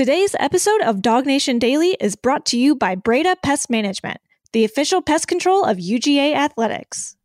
Today's episode of DawgNation Daily is brought to you by Breda Pest Management, the official pest control of UGA Athletics.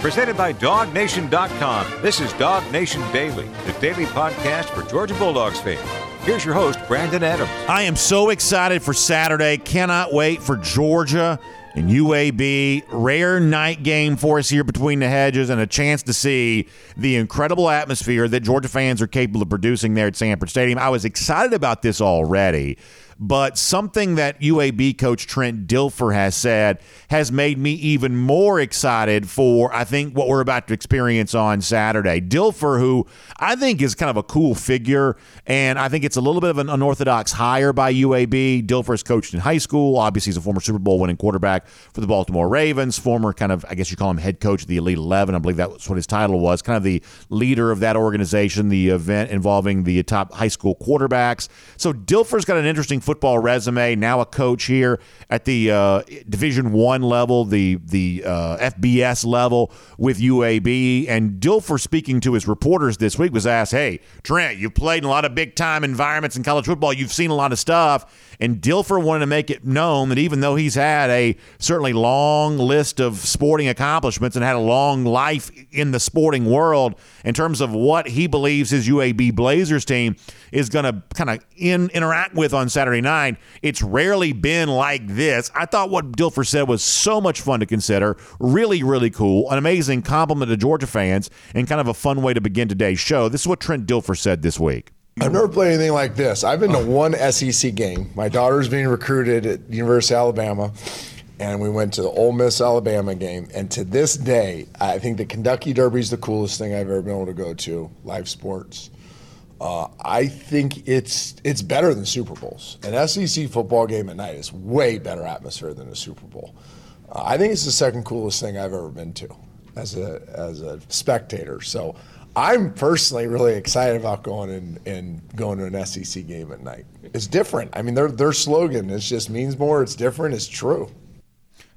Presented by DawgNation.com. This is DawgNation Daily, the daily podcast for Georgia Bulldogs fans. Here's your host, Brandon Adams. I am so excited for Saturday. Cannot wait for Georgia and UAB. Rare night game for us here between the hedges and a chance to see the incredible atmosphere that Georgia fans are capable of producing there at Sanford Stadium. I was excited about this already but something that UAB coach Trent Dilfer has said has made me even more excited for, I think, what we're about to experience on Saturday. Dilfer, who I think is kind of a cool figure, and I think it's a little bit of an unorthodox hire by UAB. Dilfer's coached in high school. Obviously, he's a former Super Bowl winning quarterback for the Baltimore Ravens, former kind of, I guess you call him head coach of the Elite 11. I believe that's what his title was, kind of the leader of that organization, the event involving the top high school quarterbacks. So Dilfer's got an interesting football resume. Now a coach here at the uh, Division One level, the the uh, FBS level with UAB. And Dilfer, speaking to his reporters this week, was asked, "Hey, Trent, you've played in a lot of big time environments in college football. You've seen a lot of stuff." And Dilfer wanted to make it known that even though he's had a certainly long list of sporting accomplishments and had a long life in the sporting world in terms of what he believes his UAB Blazers team is going to kind of in, interact with on Saturday night, it's rarely been like this. I thought what Dilfer said was so much fun to consider, really, really cool, an amazing compliment to Georgia fans, and kind of a fun way to begin today's show. This is what Trent Dilfer said this week. I've never played anything like this. I've been to one SEC game. My daughter's being recruited at University of Alabama, and we went to the Ole Miss Alabama game. And to this day, I think the Kentucky Derby is the coolest thing I've ever been able to go to. Live sports. Uh, I think it's it's better than Super Bowls. An SEC football game at night is way better atmosphere than a Super Bowl. Uh, I think it's the second coolest thing I've ever been to as a as a spectator. So I'm personally really excited about going and, and going to an SEC game at night. It's different. I mean, their their slogan is just means more. It's different. It's true.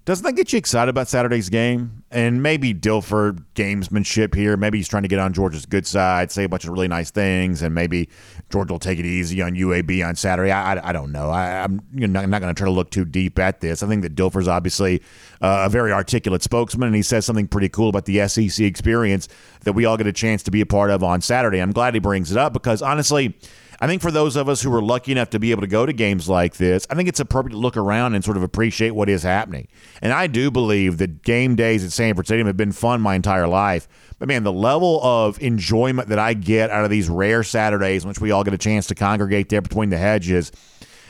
Doesn't that get you excited about Saturday's game? And maybe Dilfer gamesmanship here. Maybe he's trying to get on Georgia's good side, say a bunch of really nice things, and maybe Georgia will take it easy on UAB on Saturday. I, I, I don't know. I, am not, not going to try to look too deep at this. I think that Dilfer's obviously uh, a very articulate spokesman, and he says something pretty cool about the SEC experience that we all get a chance to be a part of on Saturday. I'm glad he brings it up because honestly, I think for those of us who are lucky enough to be able to go to games like this, I think it's appropriate to look around and sort of appreciate what is happening. And I do believe that game days at Sanford Stadium have been fun my entire life. But man, the level of enjoyment that I get out of these rare Saturdays in which we all get a chance to congregate there between the hedges.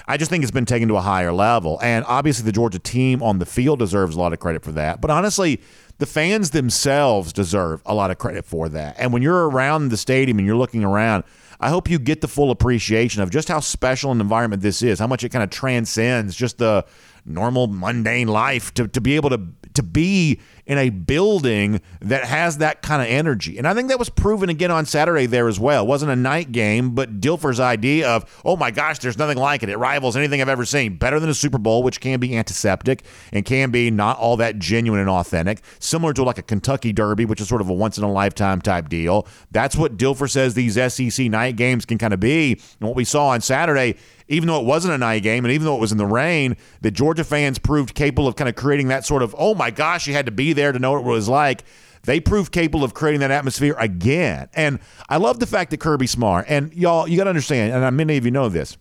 I just think it's been taken to a higher level. And obviously, the Georgia team on the field deserves a lot of credit for that. But honestly, the fans themselves deserve a lot of credit for that. And when you're around the stadium and you're looking around, I hope you get the full appreciation of just how special an environment this is, how much it kind of transcends just the normal mundane life to, to be able to to be in a building that has that kind of energy. And I think that was proven again on Saturday there as well. It wasn't a night game, but Dilfer's idea of, oh my gosh, there's nothing like it. It rivals anything I've ever seen. Better than a Super Bowl, which can be antiseptic and can be not all that genuine and authentic. Similar to like a Kentucky Derby, which is sort of a once in a lifetime type deal. That's what Dilfer says these SEC night games can kind of be. And what we saw on Saturday even though it wasn't a night game and even though it was in the rain, the Georgia fans proved capable of kind of creating that sort of, oh my gosh, you had to be there to know what it was like. They proved capable of creating that atmosphere again. And I love the fact that Kirby Smart, and y'all, you got to understand, and many of you know this.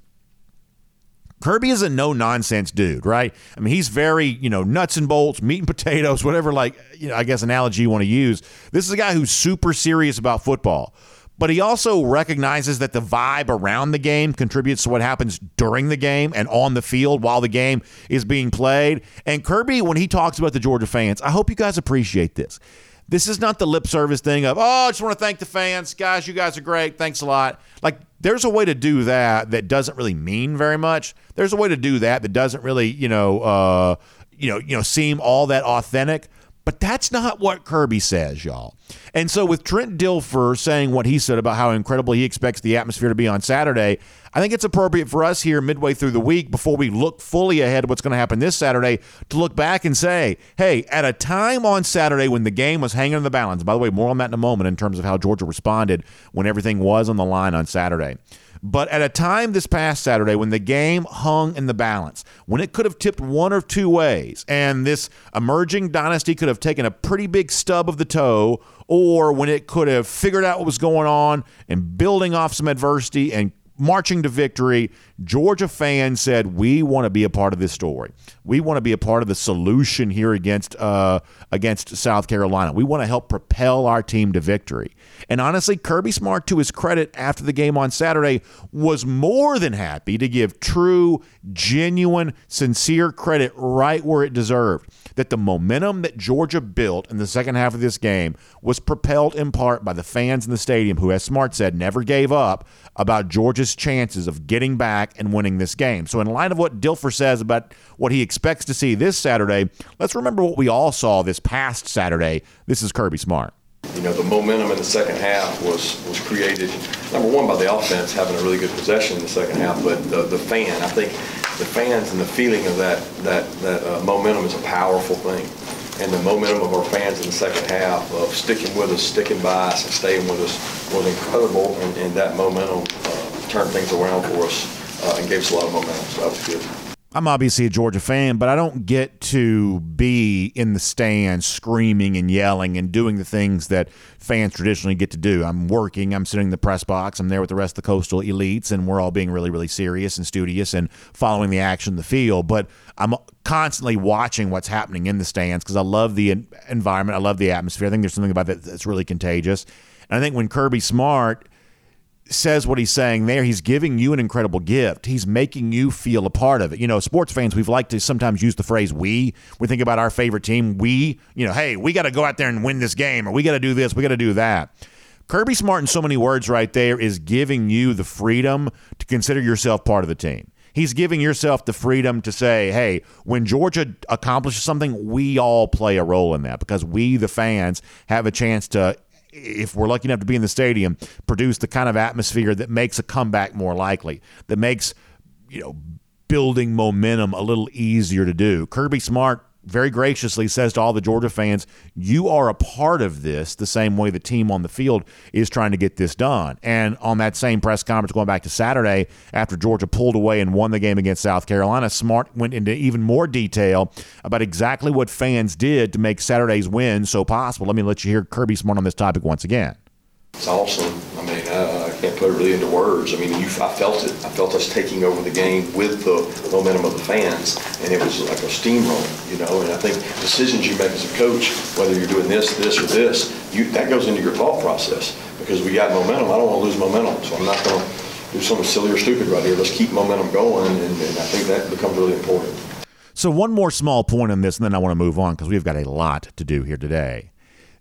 Kirby is a no nonsense dude, right? I mean, he's very, you know, nuts and bolts, meat and potatoes, whatever, like, you know, I guess analogy you want to use. This is a guy who's super serious about football but he also recognizes that the vibe around the game contributes to what happens during the game and on the field while the game is being played. And Kirby, when he talks about the Georgia fans, I hope you guys appreciate this. This is not the lip service thing of, oh, I just want to thank the fans. Guys, you guys are great. Thanks a lot. Like, there's a way to do that that doesn't really mean very much. There's a way to do that that doesn't really, you know, uh, you know, you know, seem all that authentic. But that's not what Kirby says, y'all. And so with Trent Dilfer saying what he said about how incredible he expects the atmosphere to be on Saturday, I think it's appropriate for us here midway through the week before we look fully ahead what's going to happen this Saturday to look back and say, hey, at a time on Saturday when the game was hanging in the balance, by the way, more on that in a moment in terms of how Georgia responded when everything was on the line on Saturday. But at a time this past Saturday when the game hung in the balance, when it could have tipped one or two ways, and this emerging dynasty could have taken a pretty big stub of the toe, or when it could have figured out what was going on and building off some adversity and marching to victory, Georgia fans said, "We want to be a part of this story. We want to be a part of the solution here against uh, against South Carolina. We want to help propel our team to victory." And honestly, Kirby Smart, to his credit, after the game on Saturday, was more than happy to give true, genuine, sincere credit right where it deserved that the momentum that Georgia built in the second half of this game was propelled in part by the fans in the stadium who, as Smart said, never gave up about Georgia's chances of getting back and winning this game. So, in light of what Dilfer says about what he expects to see this Saturday, let's remember what we all saw this past Saturday. This is Kirby Smart. You know, the momentum in the second half was, was created, number one, by the offense having a really good possession in the second half, but the, the fan, I think the fans and the feeling of that that that uh, momentum is a powerful thing. And the momentum of our fans in the second half of sticking with us, sticking by us, and staying with us was incredible. And, and that momentum uh, turned things around for us uh, and gave us a lot of momentum. So that was good. I'm obviously a Georgia fan, but I don't get to be in the stands screaming and yelling and doing the things that fans traditionally get to do. I'm working, I'm sitting in the press box, I'm there with the rest of the coastal elites, and we're all being really, really serious and studious and following the action in the field. But I'm constantly watching what's happening in the stands because I love the environment, I love the atmosphere. I think there's something about that that's really contagious. And I think when Kirby Smart says what he's saying there, he's giving you an incredible gift. He's making you feel a part of it. You know, sports fans, we've liked to sometimes use the phrase we. We think about our favorite team. We, you know, hey, we got to go out there and win this game, or we got to do this, we got to do that. Kirby Smart, in so many words right there, is giving you the freedom to consider yourself part of the team. He's giving yourself the freedom to say, hey, when Georgia accomplishes something, we all play a role in that because we, the fans, have a chance to if we're lucky enough to be in the stadium, produce the kind of atmosphere that makes a comeback more likely, that makes, you know, building momentum a little easier to do. Kirby Smart very graciously says to all the Georgia fans, you are a part of this the same way the team on the field is trying to get this done. And on that same press conference going back to Saturday, after Georgia pulled away and won the game against South Carolina, Smart went into even more detail about exactly what fans did to make Saturday's win so possible. Let me let you hear Kirby Smart on this topic once again. It's awesome. Can't put it really into words. I mean, you, I felt it. I felt us taking over the game with the momentum of the fans, and it was like a steamroll, you know. And I think decisions you make as a coach, whether you're doing this, this, or this, you, that goes into your thought process because we got momentum. I don't want to lose momentum, so I'm not going to do something silly or stupid right here. Let's keep momentum going, and, and I think that becomes really important. So, one more small point on this, and then I want to move on because we've got a lot to do here today.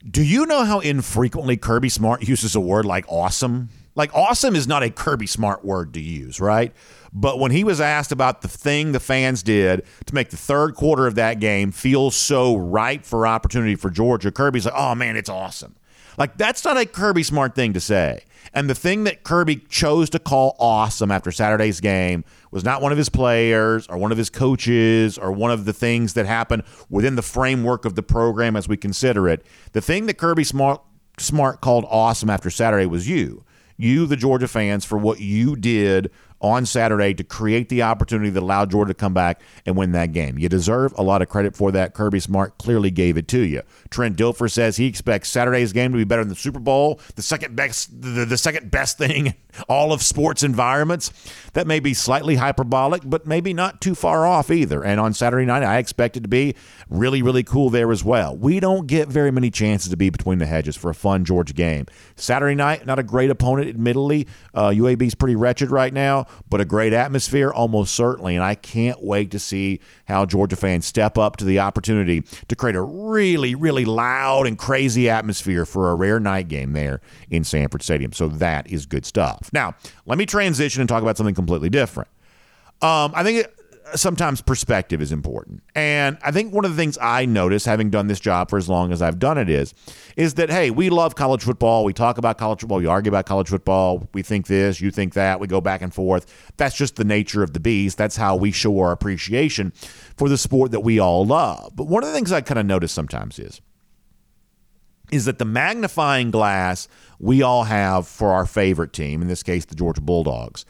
Do you know how infrequently Kirby Smart uses a word like awesome? Like, awesome is not a Kirby Smart word to use, right? But when he was asked about the thing the fans did to make the third quarter of that game feel so ripe for opportunity for Georgia, Kirby's like, oh man, it's awesome. Like, that's not a Kirby Smart thing to say. And the thing that Kirby chose to call awesome after Saturday's game was not one of his players or one of his coaches or one of the things that happened within the framework of the program as we consider it. The thing that Kirby Smart, Smart called awesome after Saturday was you. You, the Georgia fans, for what you did on Saturday to create the opportunity that allowed Georgia to come back and win that game. You deserve a lot of credit for that. Kirby Smart clearly gave it to you. Trent Dilfer says he expects Saturday's game to be better than the Super Bowl, the second best, the, the second best thing all of sports environments. That may be slightly hyperbolic, but maybe not too far off either. And on Saturday night, I expect it to be really, really cool there as well. We don't get very many chances to be between the hedges for a fun Georgia game. Saturday night, not a great opponent, admittedly. Uh, UAB's pretty wretched right now but a great atmosphere, almost certainly. And I can't wait to see how Georgia fans step up to the opportunity to create a really, really loud and crazy atmosphere for a rare night game there in Sanford Stadium. So that is good stuff. Now, let me transition and talk about something completely different. Um, I think sometimes perspective is important. And I think one of the things I notice having done this job for as long as I've done it is is that hey, we love college football. We talk about college football, we argue about college football. We think this, you think that, we go back and forth. That's just the nature of the beast. That's how we show our appreciation for the sport that we all love. But one of the things I kind of notice sometimes is is that the magnifying glass we all have for our favorite team, in this case the Georgia Bulldogs,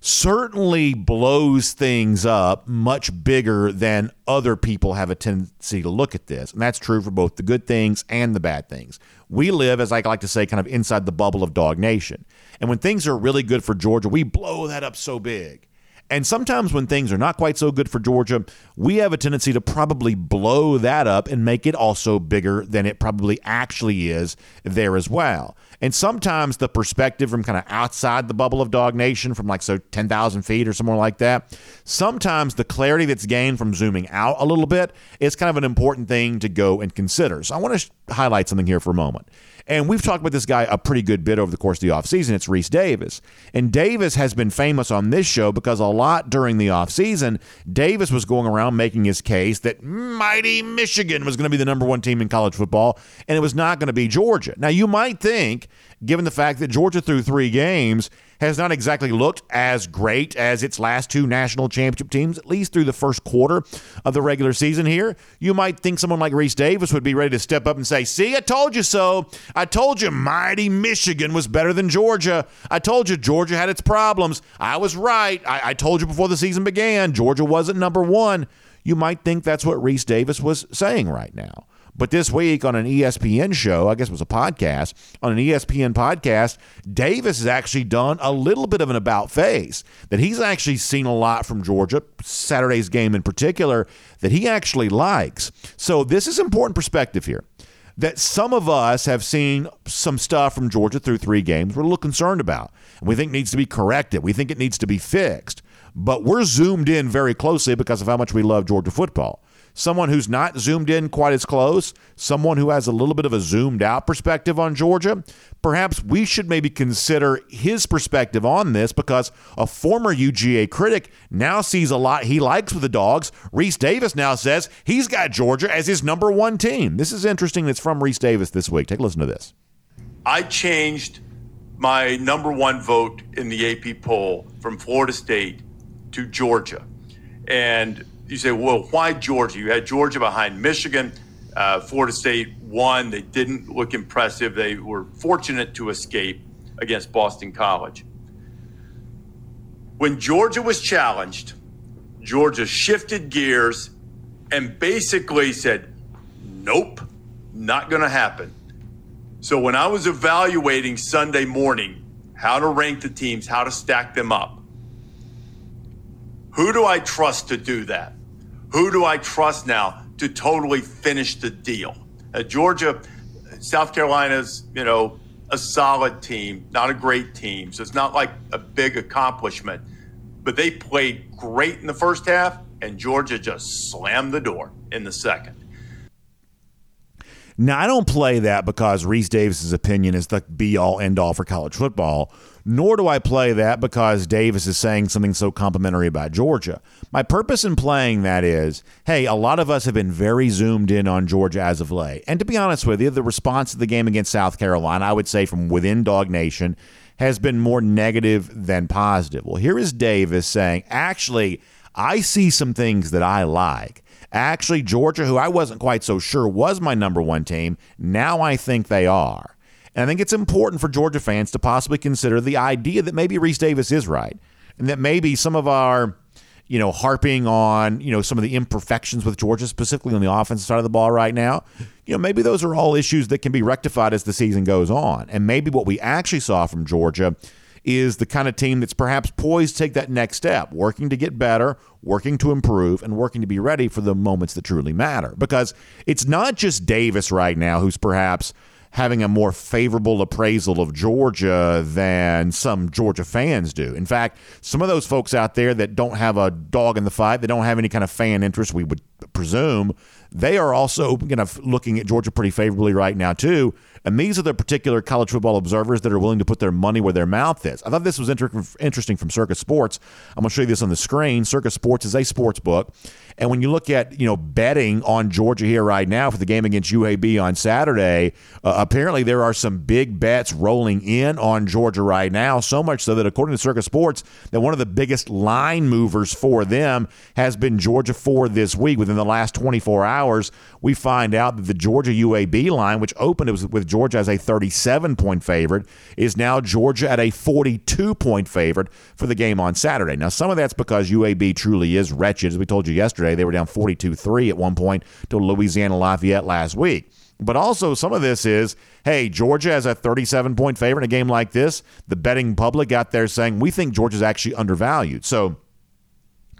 certainly blows things up much bigger than other people have a tendency to look at this. And that's true for both the good things and the bad things. We live, as I like to say, kind of inside the bubble of DawgNation. And when things are really good for Georgia, we blow that up so big. And sometimes when things are not quite so good for Georgia, we have a tendency to probably blow that up and make it also bigger than it probably actually is there as well. And sometimes the perspective from kind of outside the bubble of DawgNation, from like so 10,000 feet or somewhere like that, sometimes the clarity that's gained from zooming out a little bit is kind of an important thing to go and consider. So I want to sh- highlight something here for a moment. And we've talked about this guy a pretty good bit over the course of the offseason. It's Rece Davis. And Davis has been famous on this show because a lot during the offseason, Davis was going around making his case that mighty Michigan was going to be the number one team in college football, and it was not going to be Georgia. Now, you might think, given the fact that Georgia through three games, has not exactly looked as great as its last two national championship teams, at least through the first quarter of the regular season here. You might think someone like Rece Davis would be ready to step up and say, See, I told you so. I told you mighty Michigan was better than Georgia. I told you Georgia had its problems. I was right. I, I told you before the season began, Georgia wasn't number one. You might think that's what Rece Davis was saying right now. But this week on an ESPN show, I guess it was a podcast, on an ESPN podcast, Davis has actually done a little bit of an about face that he's actually seen a lot from Georgia, Saturday's game in particular, that he actually likes. So this is important perspective here that some of us have seen some stuff from Georgia through three games we're a little concerned about. We think needs to be corrected. We think it needs to be fixed. But we're zoomed in very closely because of how much we love Georgia football someone who's not zoomed in quite as close, someone who has a little bit of a zoomed out perspective on Georgia, perhaps we should maybe consider his perspective on this because a former UGA critic now sees a lot he likes with the dogs. Rece Davis now says he's got Georgia as his number one team. This is interesting. It's from Rece Davis this week. Take a listen to this. I changed my number one vote in the AP poll from Florida State to Georgia. And you say, well, why Georgia? You had Georgia behind Michigan. Uh, Florida State won. They didn't look impressive. They were fortunate to escape against Boston College. When Georgia was challenged, Georgia shifted gears and basically said, nope, not going to happen. So when I was evaluating Sunday morning how to rank the teams, how to stack them up, who do I trust to do that? Who do I trust now to totally finish the deal? Uh, Georgia, South Carolina's, you know, a solid team, not a great team. So it's not like a big accomplishment. But they played great in the first half, and Georgia just slammed the door in the second. Now, I don't play that because Rece Davis's opinion is the be all end all for college football, nor do I play that because Davis is saying something so complimentary about Georgia. My purpose in playing that is hey, a lot of us have been very zoomed in on Georgia as of late. And to be honest with you, the response to the game against South Carolina, I would say from within DawgNation, has been more negative than positive. Well, here is Davis saying, actually, I see some things that I like. Actually, Georgia, who I wasn't quite so sure was my number one team, now I think they are. And I think it's important for Georgia fans to possibly consider the idea that maybe Rece Davis is right and that maybe some of our you know, harping on, you know, some of the imperfections with Georgia, specifically on the offensive side of the ball right now. You know, maybe those are all issues that can be rectified as the season goes on. And maybe what we actually saw from Georgia is the kind of team that's perhaps poised to take that next step, working to get better, working to improve, and working to be ready for the moments that truly matter. Because it's not just Davis right now who's perhaps having a more favorable appraisal of Georgia than some Georgia fans do. In fact, some of those folks out there that don't have a dog in the fight, that don't have any kind of fan interest, we would presume, they are also you know, looking at Georgia pretty favorably right now, too. And these are the particular college football observers that are willing to put their money where their mouth is. I thought this was inter- interesting from Circa Sports. I'm going to show you this on the screen. Circa Sports is a sports book. And when you look at, you know, betting on Georgia here right now for the game against UAB on Saturday, uh, apparently there are some big bets rolling in on Georgia right now, so much so that according to Circa Sports, that one of the biggest line movers for them has been Georgia for this week. Within the last 24 hours, we find out that the Georgia UAB line, which opened with Georgia as a 37 point favorite, is now Georgia at a 42 point favorite for the game on Saturday. Now, some of that's because UAB truly is wretched. As we told you yesterday. They were down 42 3 at one point to Louisiana Lafayette last week. But also, some of this is hey, Georgia has a 37 point favorite in a game like this. The betting public out there saying, we think Georgia's actually undervalued. So,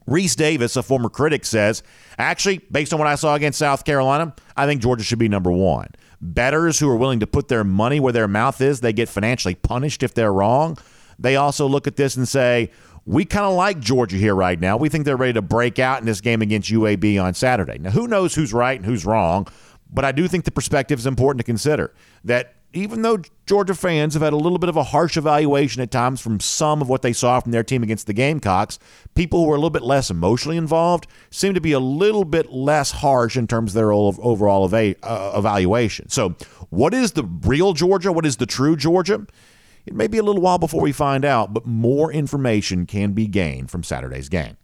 Rece Davis, a former critic, says, actually, based on what I saw against South Carolina, I think Georgia should be number one. Bettors who are willing to put their money where their mouth is, they get financially punished if they're wrong. They also look at this and say, we kind of like Georgia here right now. We think they're ready to break out in this game against UAB on Saturday. Now, who knows who's right and who's wrong, but I do think the perspective is important to consider. That even though Georgia fans have had a little bit of a harsh evaluation at times from some of what they saw from their team against the Gamecocks, people who are a little bit less emotionally involved seem to be a little bit less harsh in terms of their overall uh, evaluation. So, what is the real Georgia? What is the true Georgia? It may be a little while before we find out, but more information can be gained from Saturday's game.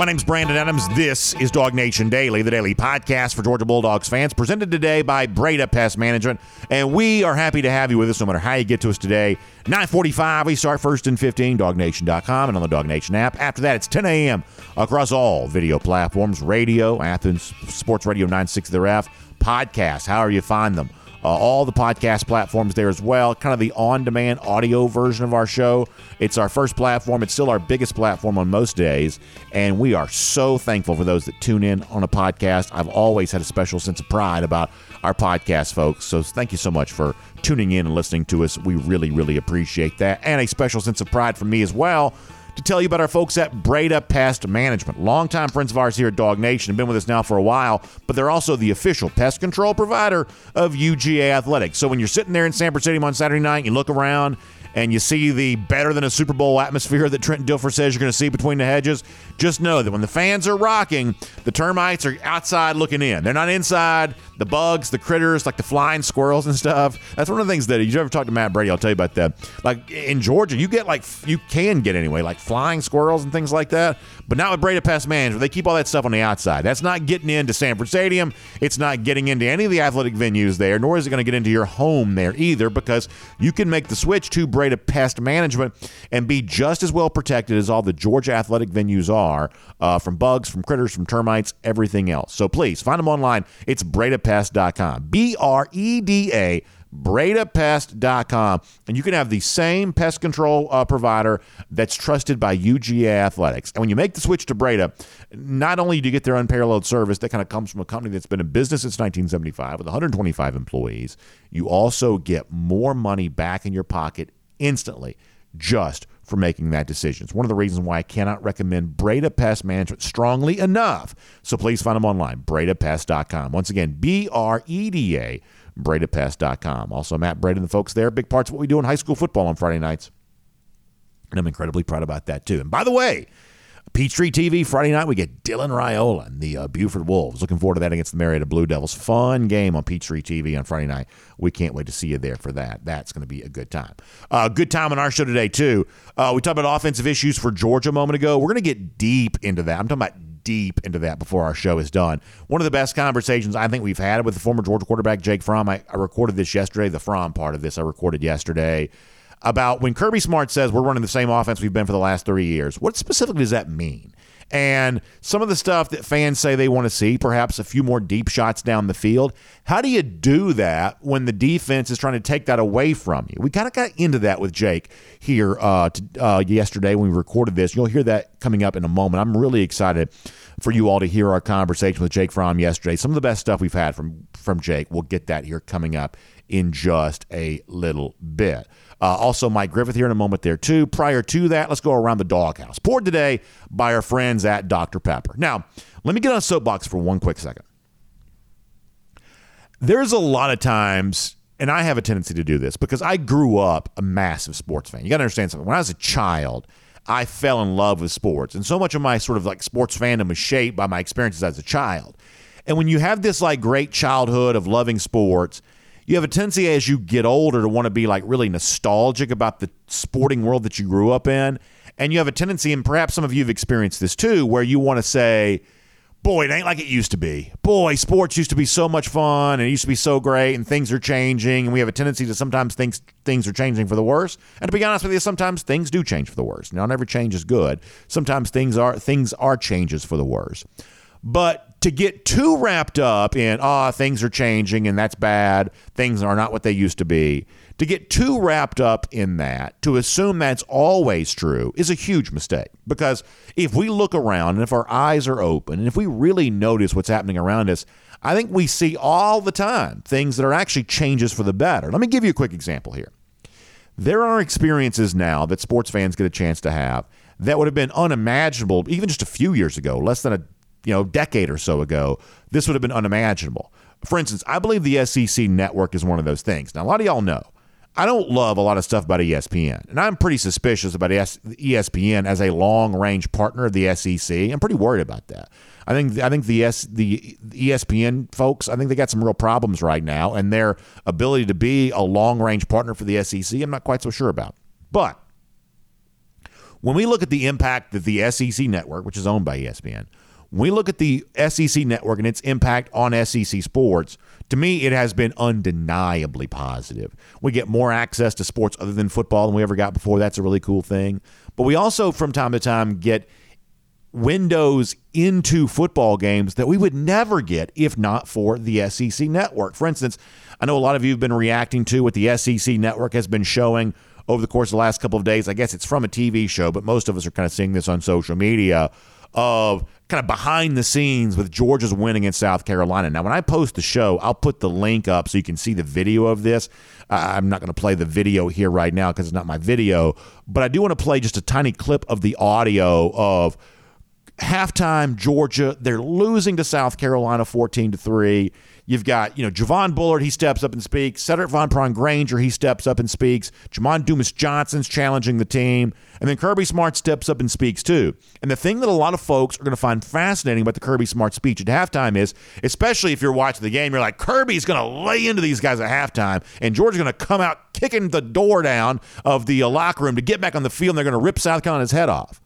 My name's Brandon Adams. This is DawgNation Daily, the daily podcast for Georgia Bulldogs fans, presented today by Breda Pest Management. And we are happy to have you with us no matter how you get to us today. 945, we start first and 15, dawgnation.com and on the DawgNation app. After that, it's 10 a.m. across all video platforms, radio, Athens, Sports Radio 960 The Ref, podcasts, however you find them uh, all the podcast platforms there as well. Kind of the on demand audio version of our show. It's our first platform. It's still our biggest platform on most days. And we are so thankful for those that tune in on a podcast. I've always had a special sense of pride about our podcast folks. So thank you so much for tuning in and listening to us. We really, really appreciate that. And a special sense of pride for me as well to tell you about our folks at Breda Pest Management. Longtime friends of ours here at DawgNation have been with us now for a while, but they're also the official pest control provider of UGA Athletics. So when you're sitting there in Sanford Stadium on Saturday night, you look around and you see the better than a Super Bowl atmosphere that Trent Dilfer says you're going to see between the hedges, just know that when the fans are rocking, the termites are outside looking in. They're not inside. The bugs, the critters, like the flying squirrels and stuff. That's one of the things that you ever talk to Matt Breda, I'll tell you about that. Like in Georgia, you get like you can get anyway, like flying squirrels and things like that. But not with Breda Pest Management. They keep all that stuff on the outside. That's not getting into Sanford Stadium. It's not getting into any of the athletic venues there, nor is it going to get into your home there either, because you can make the switch to Breda Pest Management and be just as well protected as all the Georgia athletic venues are uh, from bugs, from critters, from termites, everything else. So please find them online. It's Breda bredapest.com. B R E D A bredapest.com and you can have the same pest control uh, provider that's trusted by UGA Athletics. And when you make the switch to Breda, not only do you get their unparalleled service that kind of comes from a company that's been in business since 1975 with 125 employees, you also get more money back in your pocket instantly just for making that decision. It's one of the reasons why I cannot recommend Breda Pest Management strongly enough. So please find them online, bredapest.com. Once again, B R E D A, bredapest.com. Also, Matt Breda and the folks there, big parts of what we do in high school football on Friday nights. And I'm incredibly proud about that too. And by the way, Peachtree TV Friday night we get Dylan Raiola and the uh, Buford Wolves. Looking forward to that against the Marietta Blue Devils. Fun game on Peachtree TV on Friday night. We can't wait to see you there for that. That's going to be a good time. Uh, good time on our show today too. Uh, we talked about offensive issues for Georgia a moment ago. We're going to get deep into that. I'm talking about deep into that before our show is done. One of the best conversations I think we've had with the former Georgia quarterback Jake Fromm. I, I recorded this yesterday. The Fromm part of this I recorded yesterday about when Kirby Smart says we're running the same offense we've been for the last three years. What specifically does that mean? And some of the stuff that fans say they want to see, perhaps a few more deep shots down the field. How do you do that when the defense is trying to take that away from you? We kind of got into that with Jake here uh, to, uh, yesterday when we recorded this. You'll hear that coming up in a moment. I'm really excited for you all to hear our conversation with Jake Fromm yesterday. Some of the best stuff we've had from from Jake. We'll get that here coming up in just a little bit. Uh, also, Mike Griffith here in a moment there, too. Prior to that, let's go around the doghouse. Poured today by our friends at Dr. Pepper. Now, let me get on a soapbox for one quick second. There's a lot of times, and I have a tendency to do this because I grew up a massive sports fan. You got to understand something. When I was a child, I fell in love with sports. And so much of my sort of like sports fandom was shaped by my experiences as a child. And when you have this like great childhood of loving sports, you have a tendency as you get older to want to be like really nostalgic about the sporting world that you grew up in. And you have a tendency, and perhaps some of you have experienced this too, where you want to say, boy, it ain't like it used to be. Boy, sports used to be so much fun and it used to be so great and things are changing and we have a tendency to sometimes think things are changing for the worse. And to be honest with you, sometimes things do change for the worse. Now, never change is good. Sometimes things are things are changes for the worse. But to get too wrapped up in, ah, oh, things are changing and that's bad, things are not what they used to be, to get too wrapped up in that, to assume that's always true, is a huge mistake. Because if we look around and if our eyes are open and if we really notice what's happening around us, I think we see all the time things that are actually changes for the better. Let me give you a quick example here. There are experiences now that sports fans get a chance to have that would have been unimaginable even just a few years ago, less than a you know decade or so ago, this would have been unimaginable. For instance, I believe the SEC network is one of those things. Now, a lot of y'all know I don't love a lot of stuff about ESPN, and I'm pretty suspicious about ESPN as a long range partner of the SEC. I'm pretty worried about that. I think I think the S, the ESPN folks, I think they got some real problems right now, and their ability to be a long range partner for the SEC, I'm not quite so sure about. But when we look at the impact that the SEC network, which is owned by ESPN, when we look at the SEC network and its impact on SEC sports, to me, it has been undeniably positive. We get more access to sports other than football than we ever got before. That's a really cool thing. But we also, from time to time, get windows into football games that we would never get if not for the SEC network. For instance, I know a lot of you have been reacting to what the SEC network has been showing over the course of the last couple of days. I guess it's from a TV show, but most of us are kind of seeing this on social media of kind of behind the scenes with Georgia's win against South Carolina. Now, when I post the show, I'll put the link up so you can see the video of this. I'm not going to play the video here right now because it's not my video, but I do want to play just a tiny clip of the audio of halftime Georgia. They're losing to South Carolina 14 to 3. You've got, you know, Javon Bullard, he steps up and speaks. Cedric Van Pran-Granger, he steps up and speaks. Jamon Dumas Johnson's challenging the team. And then Kirby Smart steps up and speaks too. And the thing that a lot of folks are going to find fascinating about the Kirby Smart speech at halftime is, especially if you're watching the game, you're like, Kirby's going to lay into these guys at halftime, and Georgia's going to come out kicking the door down of the uh, locker room to get back on the field, and they're going to rip South Carolina's head off.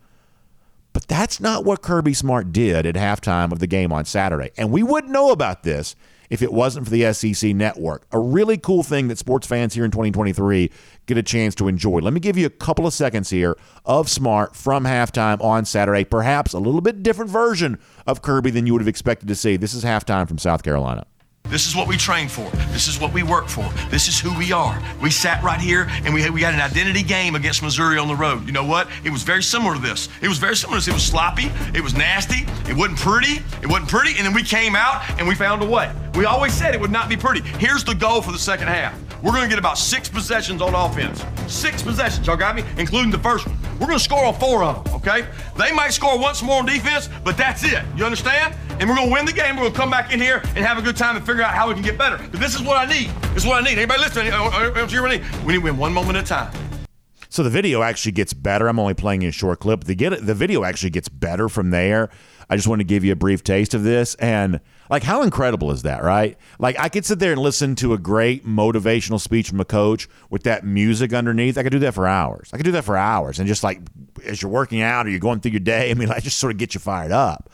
But that's not what Kirby Smart did at halftime of the game on Saturday. And we wouldn't know about this if it wasn't for the SEC network. A really cool thing that sports fans here in 2023 get a chance to enjoy. Let me give you a couple of seconds here of Smart from halftime on Saturday, perhaps a little bit different version of Kirby than you would have expected to see. This is halftime from South Carolina. This is what we train for. This is what we work for. This is who we are. We sat right here and we had, we had an identity game against Missouri on the road. You know what? It was very similar to this. It was very similar to this. It was sloppy. It was nasty. It wasn't pretty. It wasn't pretty. And then we came out and we found a way. We always said it would not be pretty. Here's the goal for the second half. We're going to get about six possessions on offense. Six possessions, y'all got me? Including the first one. We're going to score on four of them, okay? They might score once more on defense, but that's it. You understand? And we're going to win the game. We're going to come back in here and have a good time and figure out how we can get better. But this is what I need. This is what I need. Anybody listening? Uh, uh, uh, we need to win one moment at a time. So the video actually gets better. I'm only playing a short clip. The get the video actually gets better from there. I just want to give you a brief taste of this and like, how incredible is that, right? Like, I could sit there and listen to a great motivational speech from a coach with that music underneath. I could do that for hours. I could do that for hours. And just like as you're working out or you're going through your day, I mean, I just sort of get you fired up.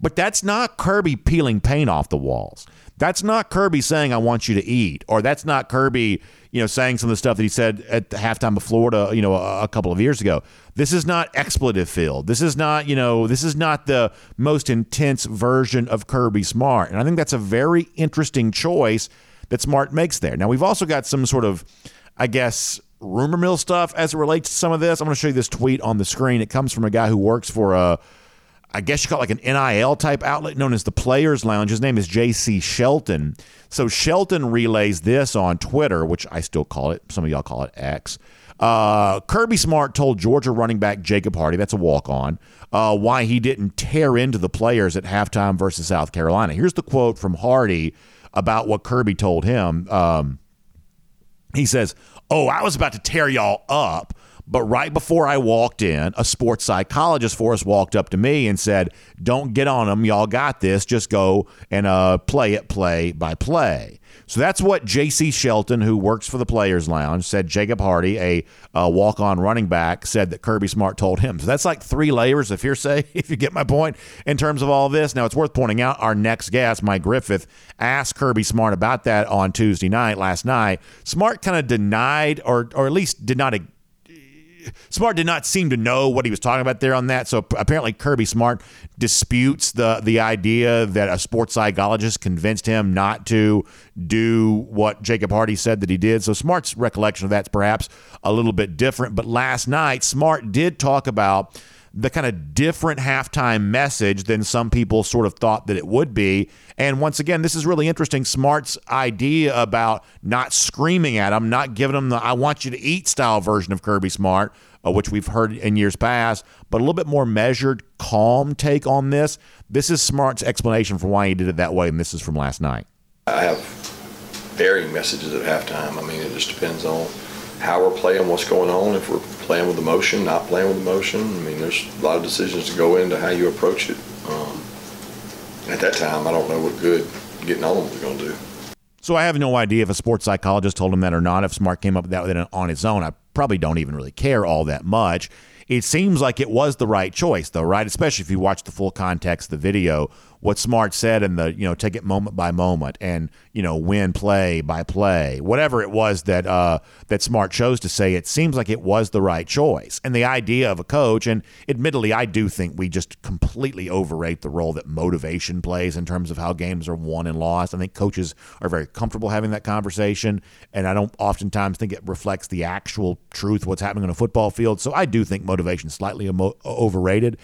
But that's not Kirby peeling paint off the walls. That's not Kirby saying, I want you to eat. Or that's not Kirby, you know, saying some of the stuff that he said at the halftime of Florida, you know, a, a couple of years ago. This is not expletive filled. This is not, you know, this is not the most intense version of Kirby Smart. And I think that's a very interesting choice that Smart makes there. Now, we've also got some sort of, I guess, rumor mill stuff as it relates to some of this. I'm going to show you this tweet on the screen. It comes from a guy who works for a I guess you it like an NIL type outlet known as the Players Lounge. His name is J.C. Shelton. So Shelton relays this on Twitter, which I still call it. Some of y'all call it X. Uh, Kirby Smart told Georgia running back Jacob Hardy, that's a walk on, uh, why he didn't tear into the players at halftime versus South Carolina. Here's the quote from Hardy about what Kirby told him. Um, he says, Oh, I was about to tear y'all up. But right before I walked in, a sports psychologist for us walked up to me and said, Don't get on them. Y'all got this. Just go and uh, play it play by play. So that's what J.C. Shelton, who works for the Players Lounge, said. Jacob Hardy, a, a walk on running back, said that Kirby Smart told him. So that's like three layers of hearsay, if you get my point, in terms of all this. Now, it's worth pointing out our next guest, Mike Griffith, asked Kirby Smart about that on Tuesday night, last night. Smart kind of denied, or, or at least did not Smart did not seem to know what he was talking about there on that. So apparently Kirby Smart disputes the the idea that a sports psychologist convinced him not to do what Jacob Hardy said that he did. So Smart's recollection of that's perhaps a little bit different. But last night, Smart did talk about the kind of different halftime message than some people sort of thought that it would be. And once again, this is really interesting. Smart's idea about not screaming at them, not giving them the I want you to eat style version of Kirby Smart, uh, which we've heard in years past, but a little bit more measured, calm take on this. This is Smart's explanation for why he did it that way, and this is from last night. I have varying messages at halftime. I mean, it just depends on how we're playing, what's going on, if we're playing with emotion, not playing with emotion. I mean, there's a lot of decisions to go into how you approach it. Um, at that time, I don't know what good getting on was going to do. So I have no idea if a sports psychologist told him that or not. If Smart came up with that on his own, I probably don't even really care all that much. It seems like it was the right choice, though, right? Especially if you watch the full context of the video what Smart said and the you know take it moment by moment and you know win play by play whatever it was that uh, that Smart chose to say it seems like it was the right choice. And the idea of a coach and admittedly I do think we just completely overrate the role that motivation plays in terms of how games are won and lost. I think coaches are very comfortable having that conversation and I don't oftentimes think it reflects the actual truth what's happening on a football field. So I do think motivation is slightly emo- overrated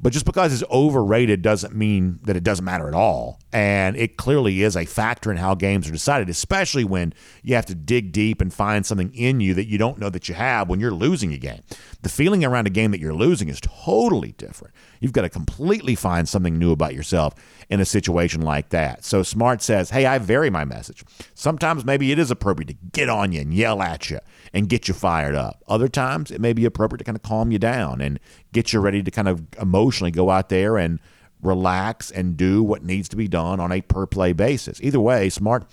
but just because it's overrated doesn't mean that it doesn't matter at all. And it clearly is a factor in how games are decided, especially when you have to dig deep and find something in you that you don't know that you have when you're losing a game. The feeling around a game that you're losing is totally different. You've got to completely find something new about yourself in a situation like that. So Smart says, Hey, I vary my message. Sometimes maybe it is appropriate to get on you and yell at you and get you fired up. Other times it may be appropriate to kind of calm you down and get you ready to kind of emotionally go out there and relax and do what needs to be done on a per play basis. Either way, Smart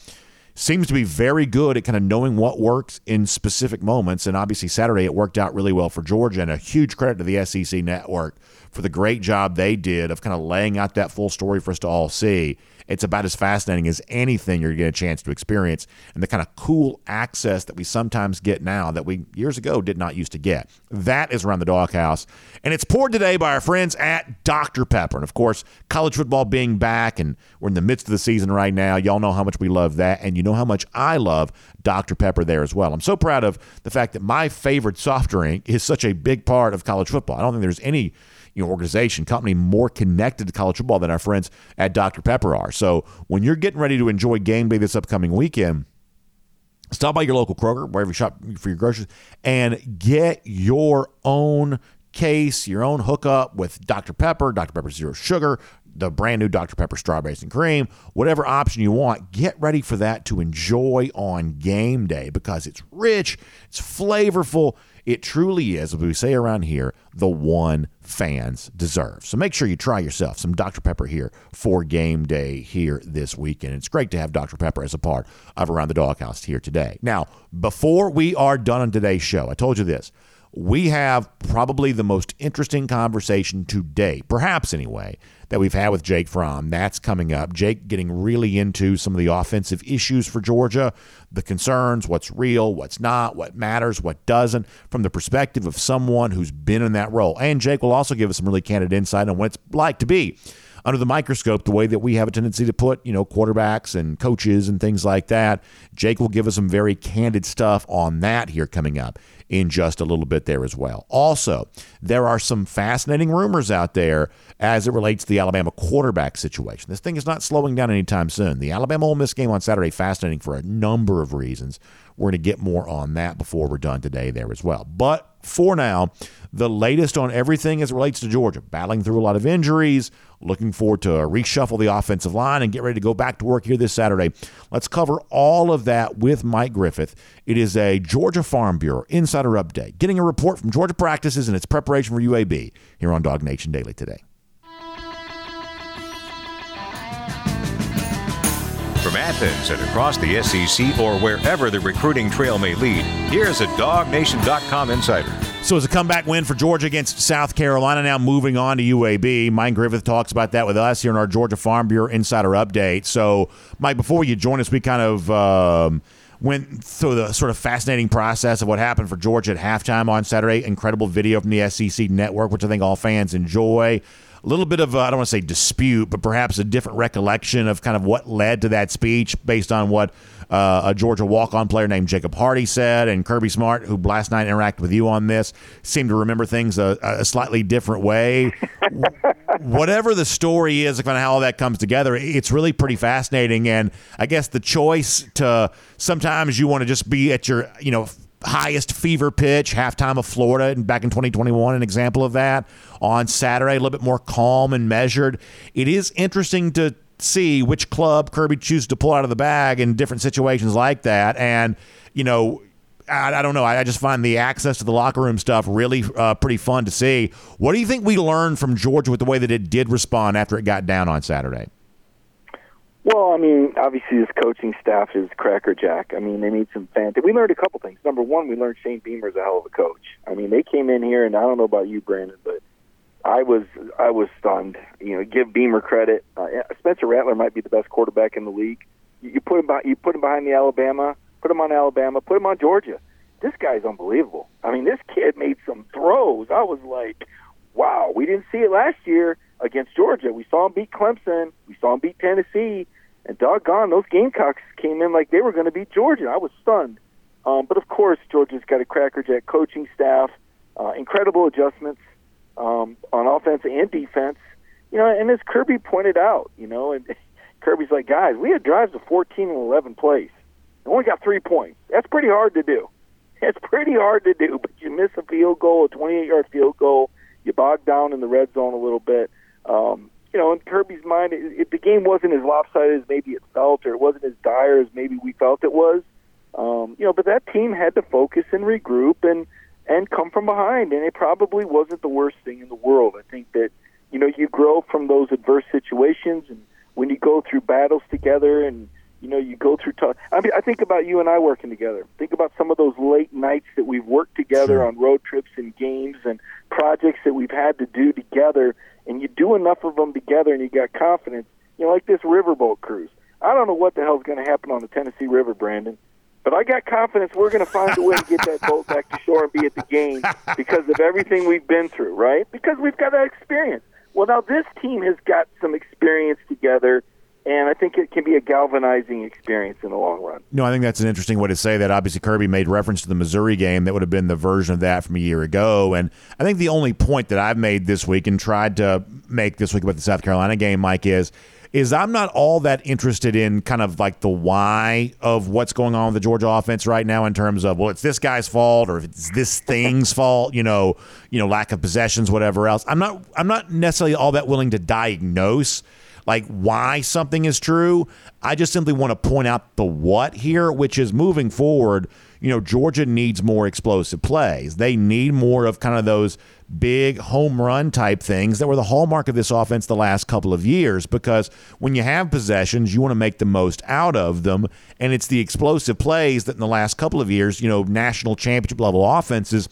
seems to be very good at kind of knowing what works in specific moments. And obviously, Saturday it worked out really well for Georgia. And a huge credit to the SEC network for the great job they did of kind of laying out that full story for us to all see it's about as fascinating as anything you're getting a chance to experience and the kind of cool access that we sometimes get now that we years ago did not used to get. That is around the doghouse. And it's poured today by our friends at Dr. Pepper. And of course, college football being back and we're in the midst of the season right now. Y'all know how much we love that. And you know how much I love Dr. Pepper there as well. I'm so proud of the fact that my favorite soft drink is such a big part of college football. I don't think there's any you know, organization, company more connected to college football than our friends at Dr. Pepper are. So when you're getting ready to enjoy game day this upcoming weekend, stop by your local Kroger, wherever you shop for your groceries, and get your own case, your own hookup with Dr. Pepper, Dr. Pepper Zero Sugar, the brand new Dr. Pepper Strawberries and Cream, whatever option you want, get ready for that to enjoy on game day because it's rich, it's flavorful, it truly is, as we say around here, the one fans deserve. So make sure you try yourself some Dr. Pepper here for game day here this weekend. It's great to have Dr. Pepper as a part of Around the Doghouse here today. Now, before we are done on today's show, I told you this. We have probably the most interesting conversation today, perhaps anyway, that we've had with Jake Fromm. That's coming up. Jake getting really into some of the offensive issues for Georgia, the concerns, what's real, what's not, what matters, what doesn't, from the perspective of someone who's been in that role. And Jake will also give us some really candid insight on what it's like to be under the microscope the way that we have a tendency to put, you know, quarterbacks and coaches and things like that. Jake will give us some very candid stuff on that here coming up in just a little bit there as well. Also, there are some fascinating rumors out there as it relates to the Alabama quarterback situation. This thing is not slowing down anytime soon. The Alabama Ole Miss game on Saturday fascinating for a number of reasons. We're going to get more on that before we're done today there as well. But for now, the latest on everything as it relates to Georgia, battling through a lot of injuries, looking forward to reshuffle the offensive line and get ready to go back to work here this Saturday. Let's cover all of that with Mike Griffith. It is a Georgia Farm Bureau insider update, getting a report from Georgia practices and its preparation for UAB here on DawgNation Daily today. From Athens and across the SEC or wherever the recruiting trail may lead, here's a DawgNation.com insider. So it's a comeback win for Georgia against South Carolina. Now moving on to UAB. Mike Griffith talks about that with us here in our Georgia Farm Bureau Insider Update. So, Mike, before you join us, we kind of um, went through the sort of fascinating process of what happened for Georgia at halftime on Saturday. Incredible video from the SEC network, which I think all fans enjoy little bit of, I don't want to say dispute, but perhaps a different recollection of kind of what led to that speech based on what uh, a Georgia walk on player named Jacob Hardy said. And Kirby Smart, who last night interacted with you on this, seemed to remember things a, a slightly different way. Whatever the story is, kind of how all that comes together, it's really pretty fascinating. And I guess the choice to sometimes you want to just be at your, you know, highest fever pitch, halftime of Florida, and back in 2021, an example of that. On Saturday, a little bit more calm and measured. It is interesting to see which club Kirby chooses to pull out of the bag in different situations like that. And, you know, I, I don't know. I, I, just find the access to the locker room stuff really uh, pretty fun to see. What do you think we learned from Georgia with the way that it did respond after it got down on Saturday? Well, I mean, obviously this coaching staff is crackerjack. I mean, they need some fantastic. We learned a couple things. Number one, we learned Shane Beamer's a hell of a coach. I mean, they came in here, and I don't know about you, Brandon, but I was I was stunned. You know, give Beamer credit. Uh, Spencer Rattler might be the best quarterback in the league. You, you put him by, you put him behind the Alabama, put him on Alabama, put him on Georgia. This guy's unbelievable. I mean, this kid made some throws. I was like, wow. We didn't see it last year against Georgia. We saw him beat Clemson. We saw him beat Tennessee and doggone, those Gamecocks came in like they were going to beat Georgia. I was stunned. Um, but of course, Georgia's got a crackerjack coaching staff, uh, incredible adjustments um, on offense and defense. You know, and as Kirby pointed out, you know, and Kirby's like, guys, we had drives of 14 and 11 plays, and only got three points. That's pretty hard to do. It's pretty hard to do, but you miss a field goal, a 28-yard field goal. You bog down in the red zone a little bit. Um, you know, in Kirby's mind, it, it, the game wasn't as lopsided as maybe it felt, or it wasn't as dire as maybe we felt it was. Um, you know, but that team had to focus and regroup and and come from behind, and it probably wasn't the worst thing in the world. I think that you know you grow from those adverse situations, and when you go through battles together, and you know you go through tough. I mean, I think about you and I working together. Think about some of those late nights that we've worked together sure. on road trips and games and projects that we've had to do together and you do enough of them together and you got confidence, you know, like this riverboat cruise. I don't know what the hell's going to happen on the Tennessee River, Brandon, but I got confidence we're going to find a way to get that boat back to shore and be at the game because of everything we've been through, right? Because we've got that experience. Well, now this team has got some experience together and I think it can be a galvanizing experience in the long run. No, I think that's an interesting way to say that. Obviously, Kirby made reference to the Missouri game. That would have been the version of that from a year ago. And I think the only point that I've made this week and tried to make this week about the South Carolina game, Mike, is is I'm not all that interested in kind of like the why of what's going on with the Georgia offense right now in terms of well it's this guy's fault or if it's this thing's fault, you know, you know, lack of possessions, whatever else. I'm not I'm not necessarily all that willing to diagnose like why something is true. I just simply want to point out the what here, which is moving forward. You know, Georgia needs more explosive plays. They need more of kind of those big home run type things that were the hallmark of this offense the last couple of years because when you have possessions, you want to make the most out of them. And it's the explosive plays that in the last couple of years, you know, national championship level offenses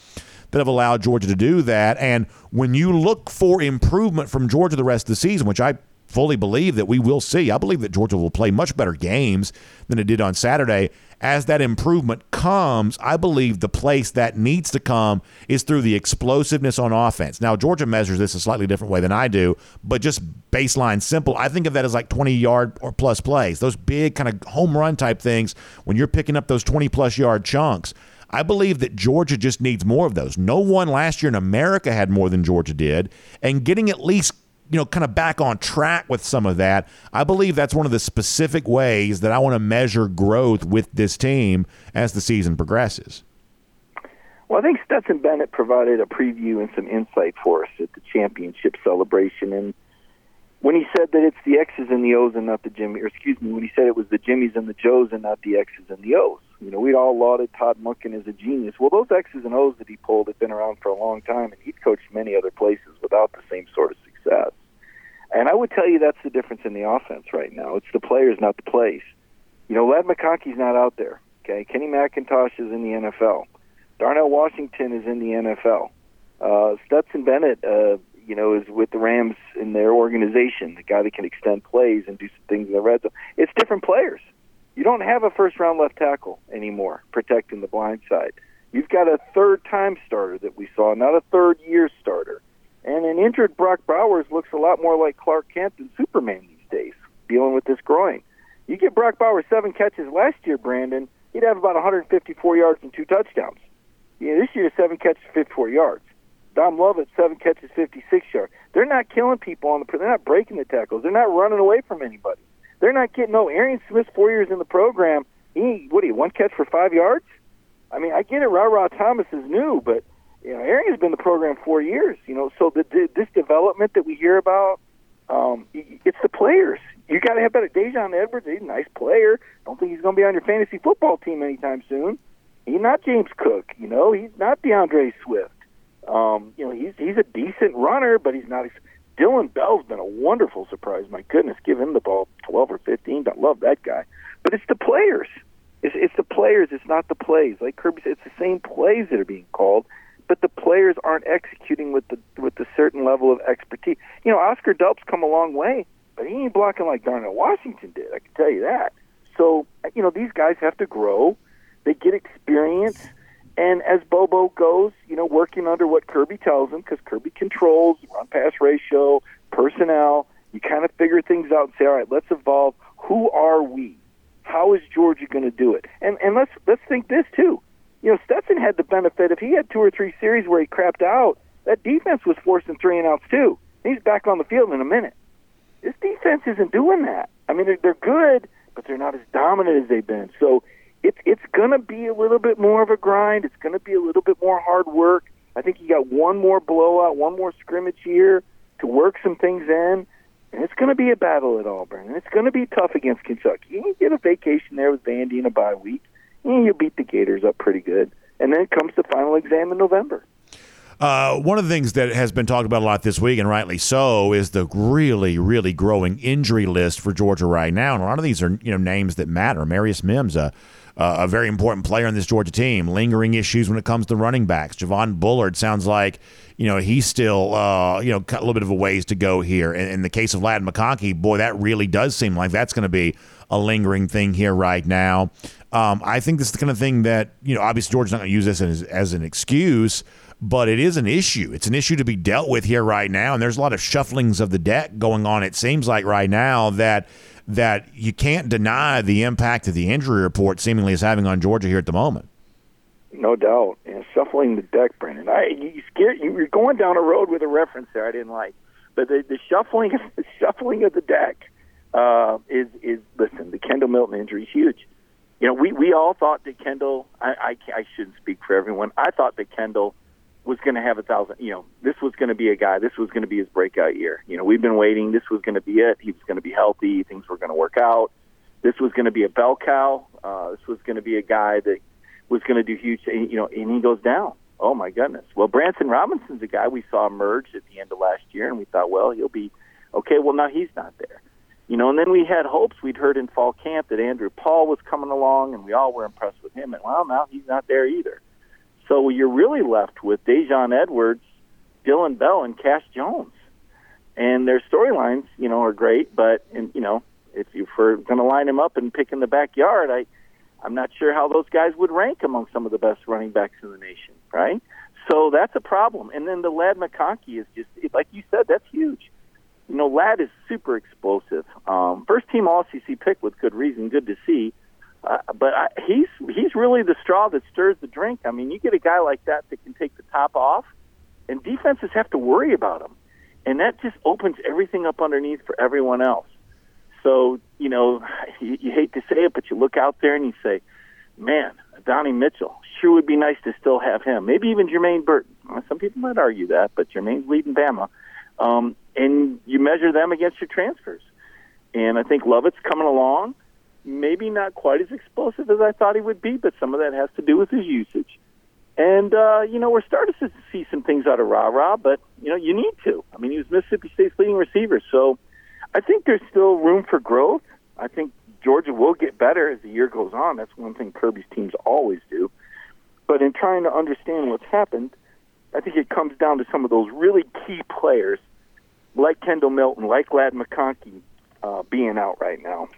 that have allowed Georgia to do that. And when you look for improvement from Georgia the rest of the season, which I fully believe that we will see. I believe that Georgia will play much better games than it did on Saturday. As that improvement comes, I believe the place that needs to come is through the explosiveness on offense. Now, Georgia measures this a slightly different way than I do, but just baseline simple, I think of that as like 20 yard or plus plays. Those big kind of home run type things when you're picking up those 20 plus yard chunks. I believe that Georgia just needs more of those. No one last year in America had more than Georgia did, and getting at least you know kind of back on track with some of that. I believe that's one of the specific ways that I want to measure growth with this team as the season progresses. Well, I think Stetson Bennett provided a preview and some insight for us at the championship celebration, and when he said that it's the X's and the O's and not the Jimmy, or excuse me, when he said it was the Jimmys and the Joes and not the X's and the O's. You know, we'd all lauded Todd Monken as a genius. Well, those X's and O's that he pulled have been around for a long time, and he'd coached many other places without the same sort of success. And I would tell you that's the difference in the offense right now. It's the players, not the plays. You know, Ladd McConkey's not out there. Okay, Kenny McIntosh is in the NFL. Darnell Washington is in the NFL. Uh, Stetson Bennett, uh, you know, is with the Rams in their organization, the guy that can extend plays and do some things in the red zone. It's different players. You don't have a first round left tackle anymore protecting the blind side. You've got a third time starter that we saw, not a third year starter. And an injured Brock Bowers looks a lot more like Clark Kent than Superman these days, dealing with this groin. You give Brock Bowers seven catches last year, Brandon, he'd have about 154 yards and two touchdowns. Know, this year, seven catches, 54 yards. Dom Lovett, seven catches, 56 yards. They're not killing people on the. They're not breaking the tackles. They're not running away from anybody. They're not getting no. Arian Smith, four years in the program. He what? He one catch for five yards. I mean, I get it. Rara Thomas is new, but you know, Arian's been the program four years. You know, so the, the, this development that we hear about, um, it's the players. You got to have better. Daijun Edwards, he's a nice player. Don't think he's going to be on your fantasy football team anytime soon. He's not James Cook. You know, he's not DeAndre Swift. Um, you know, he's he's a decent runner, but he's not. Dillon Bell's been a wonderful surprise. My goodness, give him the ball twelve or fifteen. I love that guy. But it's the players. It's, it's the players. It's not the plays. Like Kirby said, it's the same plays that are being called, but the players aren't executing with the with the certain level of expertise. You know, Oscar Delp's come a long way, but he ain't blocking like Darnell Washington did. I can tell you that. So you know, these guys have to grow. They get experience and as Bobo goes, you know, working under what Kirby tells him, because Kirby controls run pass ratio, personnel, you kind of figure things out and say, all right, let's evolve. Who are we? How is Georgia going to do it? And and let's let's think this too. You know, Stetson had the benefit if he had two or three series where he crapped out, that defense was forcing three and outs too. He's back on the field in a minute. This defense isn't doing that. I mean, they're, good, but they're not as dominant as they've been. So it's it's going to be a little bit more of a grind. It's going to be a little bit more hard work. I think you got one more blowout, one more scrimmage here to work some things in, and it's going to be a battle at Auburn. And it's going to be tough against Kentucky. You get a vacation there with Vandy and a bye week, you beat the Gators up pretty good. And then it comes the final exam in November. Uh, one of the things that has been talked about a lot this week, and rightly so, is the really, really growing injury list for Georgia right now. And a lot of these are you know names that matter. Marius Mims, a uh, a very important player in this Georgia team. Lingering issues when it comes to running backs. Javon Bullard sounds like you know he's still uh, you know a little bit of a ways to go here. And in the case of Ladd McConkey, boy, that really does seem like that's going to be a lingering thing here right now. Um, I think this is the kind of thing that you know obviously Georgia's not going to use this as, as an excuse but it is an issue. It's an issue to be dealt with here right now, and there's a lot of shufflings of the deck going on. It seems like right now that that you can't deny the impact that the injury report seemingly is having on Georgia here at the moment. No doubt. And shuffling the deck, Brandon. I you scared you were going down a road with a reference there I didn't like. But the, the shuffling the shuffling of the deck uh, is is listen, the Kendall Milton injury is huge. You know, we, we all thought that Kendall I, I I shouldn't speak for everyone. I thought that Kendall was going to have a thousand. You know, this was going to be a guy. This was going to be his breakout year. You know, we've been waiting. This was going to be it. He was going to be healthy. Things were going to work out. This was going to be a bell cow. Uh, this was going to be a guy that was going to do huge. You know, and he goes down. Oh my goodness. Well, Branson Robinson's a guy we saw emerge at the end of last year, and we thought, well, he'll be okay. Well, now he's not there. You know, and then we had hopes. We'd heard in fall camp that Andrew Paul was coming along, and we all were impressed with him. And well, now he's not there either. So you're really left with Daijun Edwards, Dillon Bell, and Cash Jones. and their storylines, you know, are great. But and you know, if you're going to line them up and pick in the backyard, I I'm not sure how those guys would rank among some of the best running backs in the nation, right? So that's a problem. And then the Ladd McConkey is just like you said, that's huge. You know, Ladd is super explosive. Um, first team All SEC pick with good reason, good to see. Uh, but I, he's he's really the straw that stirs the drink. I mean, you get a guy like that that can take the top off, and defenses have to worry about him, and that just opens everything up underneath for everyone else. So you know, you, you hate to say it, but you look out there and you say, "Man, Donnie Mitchell sure would be nice to still have him. Maybe even Jermaine Burton. Some people might argue that, but Jermaine's leading Bama, um, and you measure them against your transfers. And I think Lovett's coming along maybe not quite as explosive as I thought he would be, but some of that has to do with his usage. And uh, you know, we're starting to see some things out of Rara, but you know, you need to. I mean, he was Mississippi State's leading receiver, so I think there's still room for growth. I think Georgia will get better as the year goes on. That's one thing Kirby's teams always do. But in trying to understand what's happened, I think it comes down to some of those really key players, like Kendall Milton, like Ladd McConkey, uh, being out right now.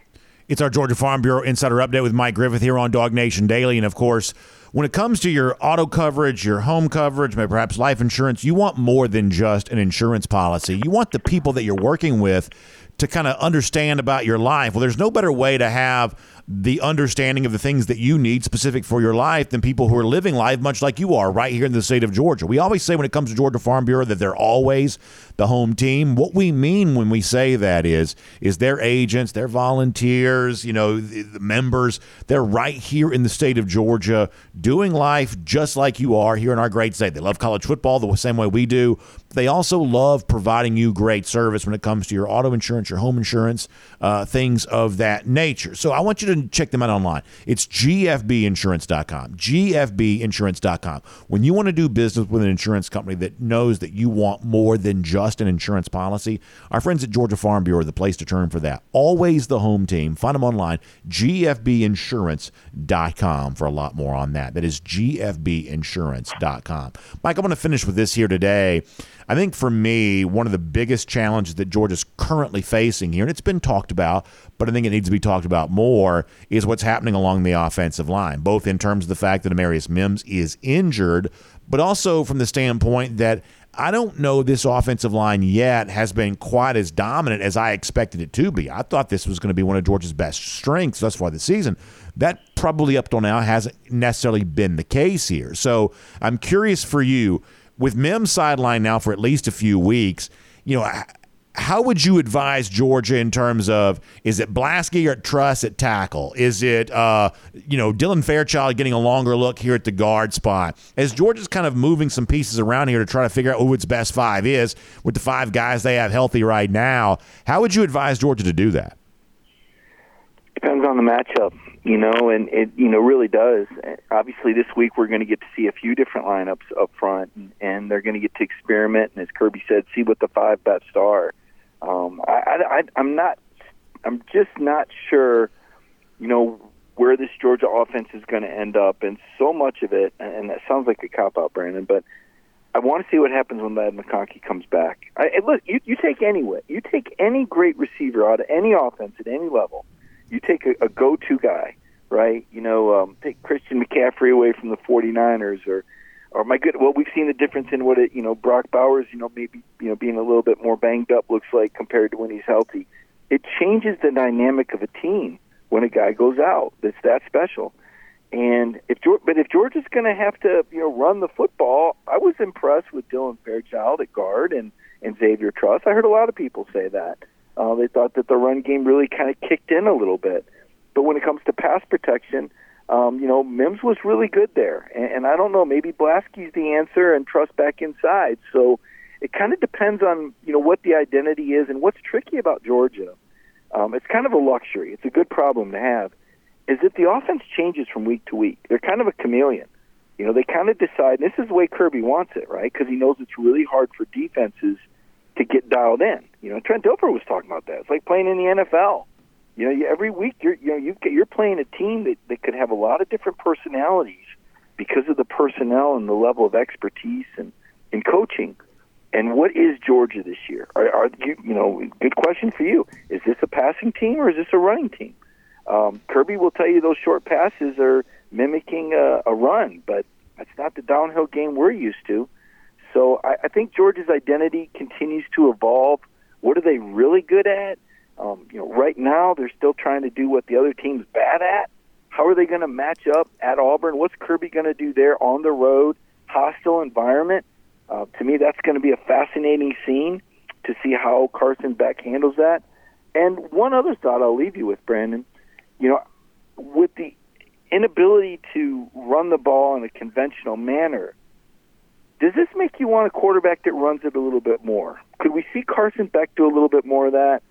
It's our Georgia Farm Bureau Insider Update with Mike Griffith here on DawgNation Daily. And of course, when it comes to your auto coverage, your home coverage, maybe perhaps life insurance, you want more than just an insurance policy. You want the people that you're working with to kind of understand about your life. Well, there's no better way to have the understanding of the things that you need specific for your life than people who are living life much like you are right here in the state of Georgia. We always say when it comes to Georgia Farm Bureau that they're always the home team. What we mean when we say that is is their agents, their volunteers, you know, the, members, they're right here in the state of Georgia doing life just like you are here in our great state. They love college football the same way we do. They also love providing you great service when it comes to your auto insurance, your home insurance, uh, things of that nature. So I want you to check them out online. It's gfbinsurance.com. gfbinsurance.com. When you want to do business with an insurance company that knows that you want more than just an insurance policy, our friends at Georgia Farm Bureau are the place to turn for that. Always the home team. Find them online, gfbinsurance.com for a lot more on that. That is gfbinsurance.com. Mike, I want to finish with this here today. I think for me, one of the biggest challenges that Georgia's currently facing here, and it's been talked about, but I think it needs to be talked about more, is what's happening along the offensive line, both in terms of the fact that Amarius Mims is injured, but also from the standpoint that I don't know this offensive line yet has been quite as dominant as I expected it to be. I thought this was going to be one of Georgia's best strengths thus far this season. That probably up till now hasn't necessarily been the case here. So I'm curious for you with Mims sideline now for at least a few weeks, you know, how would you advise Georgia in terms of is it Blaske or Truss at tackle? Is it uh, you know Dylan Fairchild getting a longer look here at the guard spot? As Georgia's kind of moving some pieces around here to try to figure out who its best five is with the five guys they have healthy right now, how would you advise Georgia to do that? Depends on the matchup you know, and it you know really does. Obviously, this week we're going to get to see a few different lineups up front, and they're going to get to experiment and, as Kirby said, see what the five best are. Um, I, I'm not, I'm just not sure, you know, where this Georgia offense is going to end up, and so much of it, and that sounds like a cop out, Brandon, but I want to see what happens when Ladd McConkey comes back. I, look, you, you take any you take any great receiver out of any offense at any level you take a, a go-to guy, right? You know, um, take Christian McCaffrey away from the 49ers or or my good? Well we've seen the difference in what it you know Brock Bowers you know maybe you know being a little bit more banged up looks like compared to when he's healthy. It changes the dynamic of a team when a guy goes out that's that special. And if but if Georgia's going to have to you know run the football I was impressed with Dylan Fairchild at guard and and Xavier Truss. I heard a lot of people say that. Uh, they thought that the run game really kind of kicked in a little bit. But when it comes to pass protection, um, you know, Mims was really good there. And, and I don't know, maybe Blaske's the answer and Truss back inside. So it kind of depends on, you know, what the identity is and what's tricky about Georgia. Um, it's kind of a luxury. It's a good problem to have. Is that the offense changes from week to week? They're kind of a chameleon. You know, they kind of decide. This is the way Kirby wants it, right? Because he knows it's really hard for defenses – to get dialed in. You know, Trent Dilfer was talking about that. It's like playing in the NFL. You know, every week you're you know you you're playing a team that that could have a lot of different personalities because of the personnel and the level of expertise and and coaching. And what is Georgia this year? Are, are you, you know, good question for you. Is this a passing team or is this a running team? Um, Kirby will tell you those short passes are mimicking a, a run, but that's not the downhill game we're used to. So I, I think Georgia's identity continues to evolve. What are they really good at? Um, you know, right now they're still trying to do what the other team's bad at. How are they going to match up at Auburn? What's Kirby going to do there on the road, hostile environment? Uh, to me, that's going to be a fascinating scene to see how Carson Beck handles that. And one other thought I'll leave you with, Brandon. You know, with the inability to run the ball in a conventional manner, does this make you want a quarterback that runs it a little bit more? Could we see Carson Beck do a little bit more of that?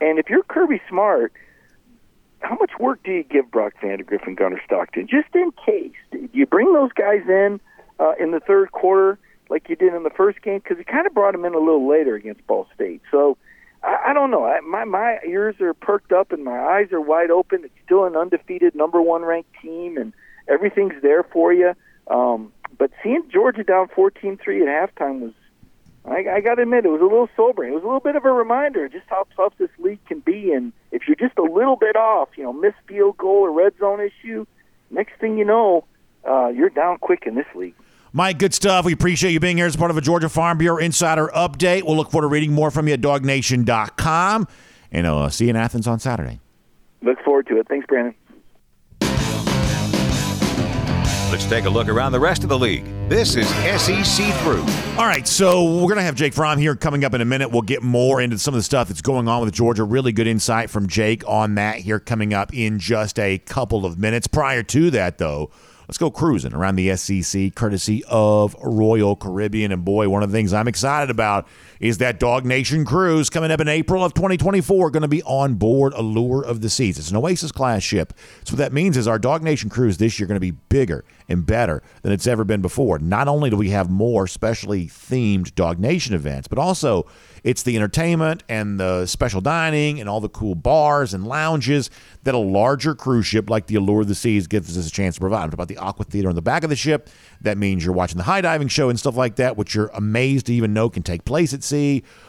And if you're Kirby Smart, how much work do you give Brock Vandagriff and Gunnar Stockton, just in case? Do you bring those guys in uh, in the third quarter like you did in the first game? Because you kind of brought them in a little later against Ball State. So I, I don't know. I, my my ears are perked up and my eyes are wide open. It's still an undefeated number one ranked team, and everything's there for you. Um, but seeing Georgia down 14-3 at halftime was I, I got to admit, it was a little sobering. It was a little bit of a reminder just how tough this league can be. And if you're just a little bit off, you know, missed field goal or red zone issue, next thing you know, uh, you're down quick in this league. Mike, good stuff. We appreciate you being here as part of a Georgia Farm Bureau Insider Update. We'll look forward to reading more from you at dawgnation.com. And I'll uh, see you in Athens on Saturday. Look forward to it. Thanks, Brandon. Let's take a look around the rest of the league. This is SEC Through. All right, so we're going to have Jake Fromm here coming up in a minute. We'll get more into some of the stuff that's going on with Georgia. Really good insight from Jake on that here coming up in just a couple of minutes. Prior to that, though, let's go cruising around the SEC courtesy of Royal Caribbean. And boy, one of the things I'm excited about is that DawgNation cruise coming up in April of 2024 going to be on board Allure of the Seas. It's an Oasis class ship. So what that means is our DawgNation cruise this year going to be bigger and better than it's ever been before. Not only do we have more specially themed DawgNation events, but also it's the entertainment and the special dining and all the cool bars and lounges that a larger cruise ship like the Allure of the Seas gives us a chance to provide. I'm about the Aqua Theater on the back of the ship. That means you're watching the high diving show and stuff like that, which you're amazed to even know can take place at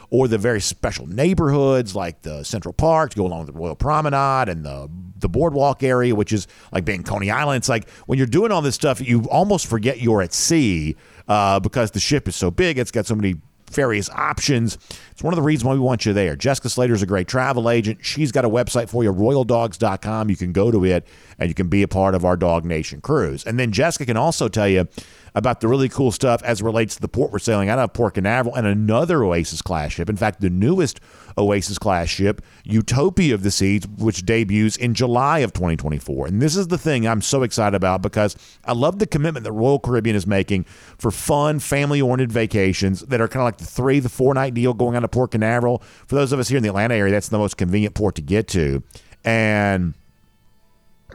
or the very special neighborhoods like the Central Park to go along with the Royal Promenade and the the boardwalk area, which is like being Coney Island. It's like when you're doing all this stuff, you almost forget you're at sea uh, because the ship is so big. It's got so many various options. It's one of the reasons why we want you there. Jessica Slater's a great travel agent. She's got a website for you, royaldogs.com. You can go to it and you can be a part of our DawgNation cruise. And then Jessica can also tell you about the really cool stuff as relates to the port we're sailing out of Port Canaveral and another Oasis class ship. In fact, the newest Oasis class ship, Utopia of the Seas, which debuts in July of 2024. And this is the thing I'm so excited about because I love the commitment that Royal Caribbean is making for fun, family oriented vacations that are kind of like the three, the four night deal going out of Port Canaveral. For those of us here in the Atlanta area, that's the most convenient port to get to. And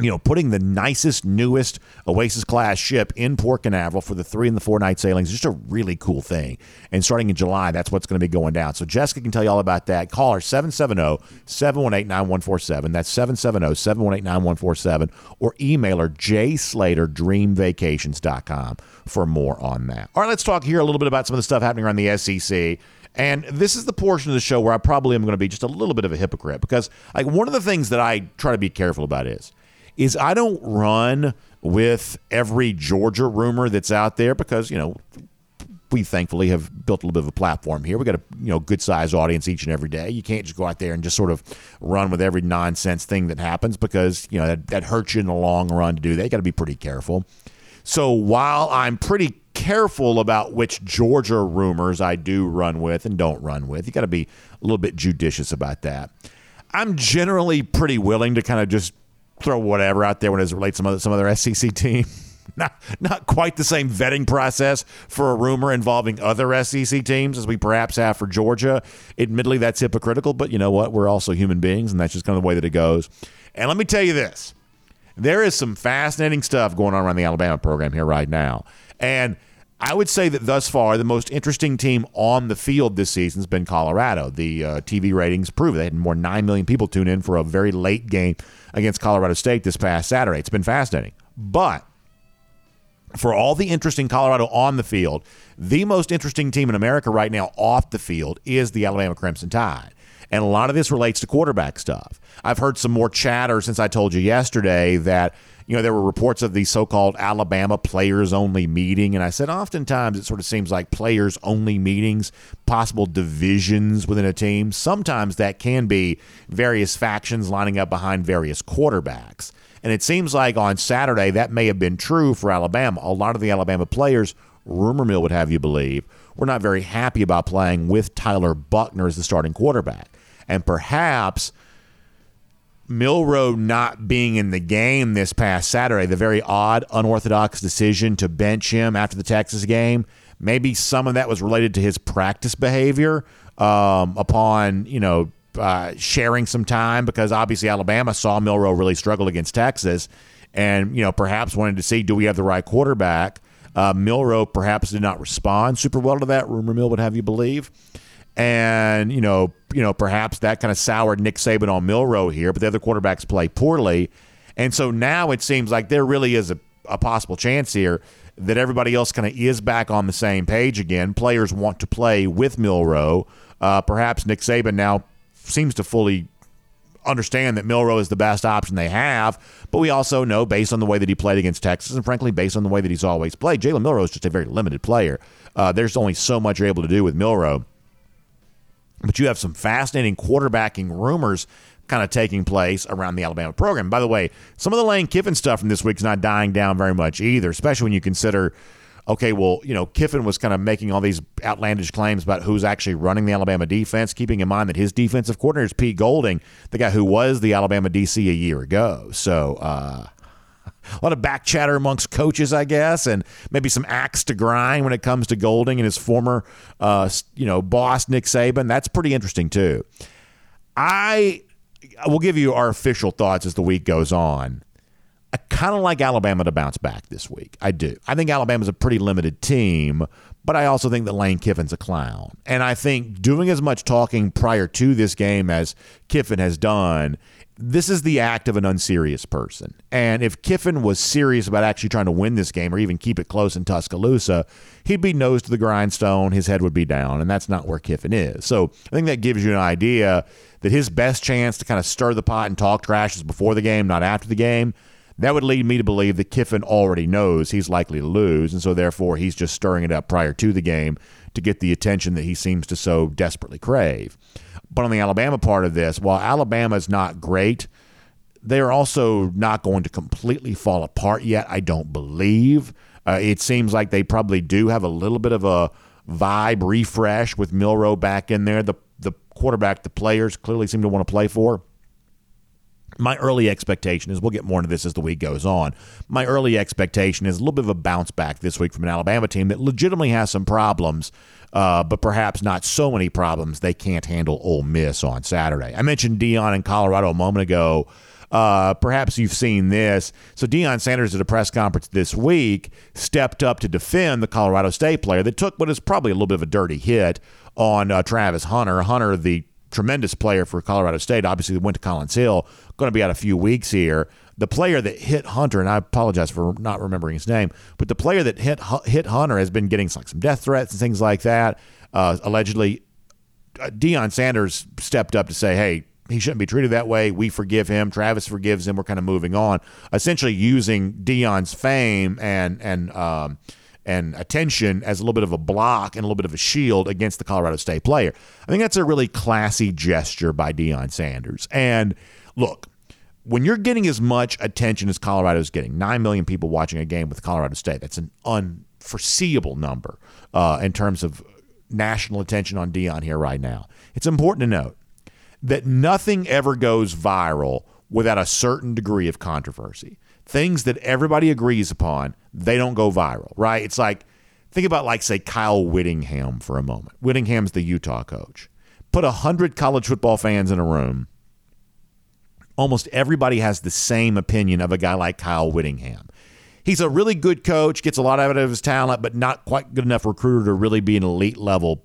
you know, putting the nicest, newest Oasis class ship in Port Canaveral for the three and the four night sailings is just a really cool thing. And starting in July, that's what's going to be going down. So Jessica can tell you all about that. Call her 770 718 9147. That's 770 718 9147. Or email her jslater.dreamvacations.com for more on that. All right, let's talk here a little bit about some of the stuff happening around the SEC. And this is the portion of the show where I probably am going to be just a little bit of a hypocrite because like one of the things that I try to be careful about is is I don't run with every Georgia rumor that's out there because, you know, we thankfully have built a little bit of a platform here. We got a you know good sized audience each and every day. You can't just go out there and just sort of run with every nonsense thing that happens because you know that, that hurts you in the long run to do that. You got to be pretty careful. So while I'm pretty careful about which Georgia rumors I do run with and don't run with, you got to be a little bit judicious about that. I'm generally pretty willing to kind of just throw whatever out there when it relates to some other, some other SEC team. not not quite the same vetting process for a rumor involving other SEC teams as we perhaps have for Georgia. Admittedly, that's hypocritical, but you know what? We're also human beings, and that's just kind of the way that it goes. And let me tell you this: there is some fascinating stuff going on around the Alabama program here right now, and. I would say that thus far, the most interesting team on the field this season has been Colorado. The uh, TV ratings prove they had more than 9 million people tune in for a very late game against Colorado State this past Saturday. It's been fascinating. But for all the interest in Colorado on the field, the most interesting team in America right now off the field is the Alabama Crimson Tide. And a lot of this relates to quarterback stuff. I've heard some more chatter since I told you yesterday that, you know, there were reports of the so called Alabama players only meeting. And I said, oftentimes it sort of seems like players only meetings, possible divisions within a team. Sometimes that can be various factions lining up behind various quarterbacks. And it seems like on Saturday that may have been true for Alabama. A lot of the Alabama players, rumor mill would have you believe, were not very happy about playing with Tyler Buchner as the starting quarterback. And perhaps Milroe not being in the game this past Saturday, the very odd, unorthodox decision to bench him after the Texas game, maybe some of that was related to his practice behavior um, upon, you know, uh, sharing some time because obviously Alabama saw Milroe really struggle against Texas, and you know perhaps wanted to see do we have the right quarterback. Uh, Milroe perhaps did not respond super well to that. Rumor mill would have you believe, and you know you know perhaps that kind of soured Nick Saban on Milroe here, but the other quarterbacks play poorly, and so now it seems like there really is a, a possible chance here that everybody else kind of is back on the same page again. Players want to play with Milroe. Uh, perhaps Nick Saban now seems to fully understand that Milroe is the best option they have. But we also know, based on the way that he played against Texas, and frankly, based on the way that he's always played, Jalen Milroe is just a very limited player. Uh, there's only so much you're able to do with Milroe. But you have some fascinating quarterbacking rumors kind of taking place around the Alabama program. By the way, some of the Lane Kiffin stuff from this week is not dying down very much either, especially when you consider okay, well, you know, Kiffin was kind of making all these outlandish claims about who's actually running the Alabama defense, keeping in mind that his defensive coordinator is Pete Golding, the guy who was the Alabama DC a year ago. So, uh, a lot of back chatter amongst coaches, I guess, and maybe some axe to grind when it comes to Golding and his former, uh, you know, boss Nick Saban. That's pretty interesting too. I will give you our official thoughts as the week goes on. I kind of like Alabama to bounce back this week. I do. I think Alabama's a pretty limited team, but I also think that Lane Kiffin's a clown. And I think doing as much talking prior to this game as Kiffin has done, this is the act of an unserious person. And if Kiffin was serious about actually trying to win this game or even keep it close in Tuscaloosa, he'd be nose to the grindstone, his head would be down, and that's not where Kiffin is. So I think that gives you an idea that his best chance to kind of stir the pot and talk trash is before the game, not after the game. That would lead me to believe that Kiffin already knows he's likely to lose, and so therefore he's just stirring it up prior to the game to get the attention that he seems to so desperately crave. But on the Alabama part of this, while Alabama is not great, they're also not going to completely fall apart yet, I don't believe. Uh, it seems like they probably do have a little bit of a vibe refresh with Milroe back in there. The the quarterback, the players clearly seem to want to play for my early expectation is we'll get more into this as the week goes on. My early expectation is a little bit of a bounce back this week from an Alabama team that legitimately has some problems, uh, but perhaps not so many problems they can't handle Ole Miss on Saturday. I mentioned Deion in Colorado a moment ago. Uh, perhaps you've seen this. So Deion Sanders at a press conference this week stepped up to defend the Colorado State player that took what is probably a little bit of a dirty hit on uh, Travis Hunter. Hunter, the tremendous player for Colorado State. Obviously, went to Collins Hill. Going to be out a few weeks here. The player that hit Hunter, and I apologize for not remembering his name, but the player that hit hit Hunter has been getting like some death threats and things like that. Uh, allegedly, uh, Deion Sanders stepped up to say, "Hey, he shouldn't be treated that way. We forgive him. Travis forgives him. We're kind of moving on." Essentially, using Deion's fame and and um, and attention as a little bit of a block and a little bit of a shield against the Colorado State player. I think that's a really classy gesture by Deion Sanders. And look, when you're getting as much attention as Colorado is getting, 9 million people watching a game with Colorado State, that's an unforeseeable number uh, in terms of national attention on Deion here right now. It's important to note that nothing ever goes viral without a certain degree of controversy things that everybody agrees upon, they don't go viral, right? It's like, think about, like, say, Kyle Whittingham for a moment. Whittingham's the Utah coach. Put 100 college football fans in a room. Almost everybody has the same opinion of a guy like Kyle Whittingham. He's a really good coach, gets a lot out of his talent, but not quite good enough recruiter to really be an elite level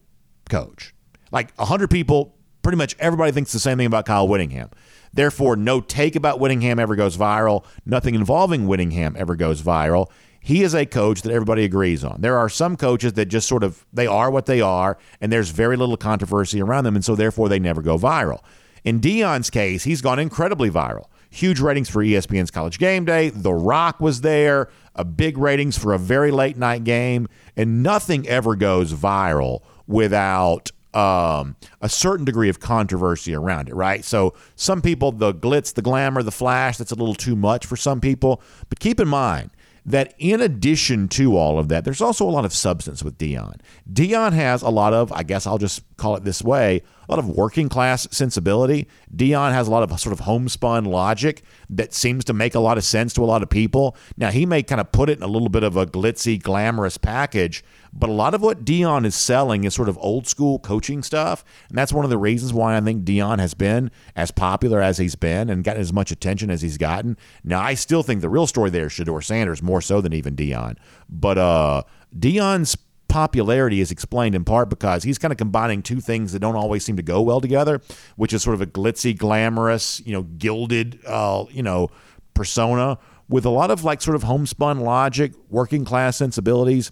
coach. Like 100 people, pretty much everybody thinks the same thing about Kyle Whittingham. Therefore, no take about Whittingham ever goes viral. Nothing involving Whittingham ever goes viral. he is a coach that everybody agrees on. There are some coaches that just sort of they are what they are, and there's very little controversy around them, and so therefore they never go viral. In Deion's case, he's gone incredibly viral. Huge ratings for ESPN's College Game Day. The Rock was there. A big ratings for a very late night game, and nothing ever goes viral without um, a certain degree of controversy around it, right? So some people, the glitz, the glamour, the flash, that's a little too much for some people. But keep in mind, that in addition to all of that, there's also a lot of substance with Deion. Deion has a lot of, I guess I'll just call it this way, a lot of working class sensibility. Deion has a lot of sort of homespun logic that seems to make a lot of sense to a lot of people. Now, he may kind of put it in a little bit of a glitzy, glamorous package, but a lot of what Deion is selling is sort of old school coaching stuff. And that's one of the reasons why I think Deion has been as popular as he's been and gotten as much attention as he's gotten. Now, I still think the real story there is Shedeur Sanders more so than even Deion. But uh, Deion's popularity is explained in part because he's kind of combining two things that don't always seem to go well together, which is sort of a glitzy, glamorous, you know, gilded, uh, you know, persona with a lot of like sort of homespun logic, working class sensibilities.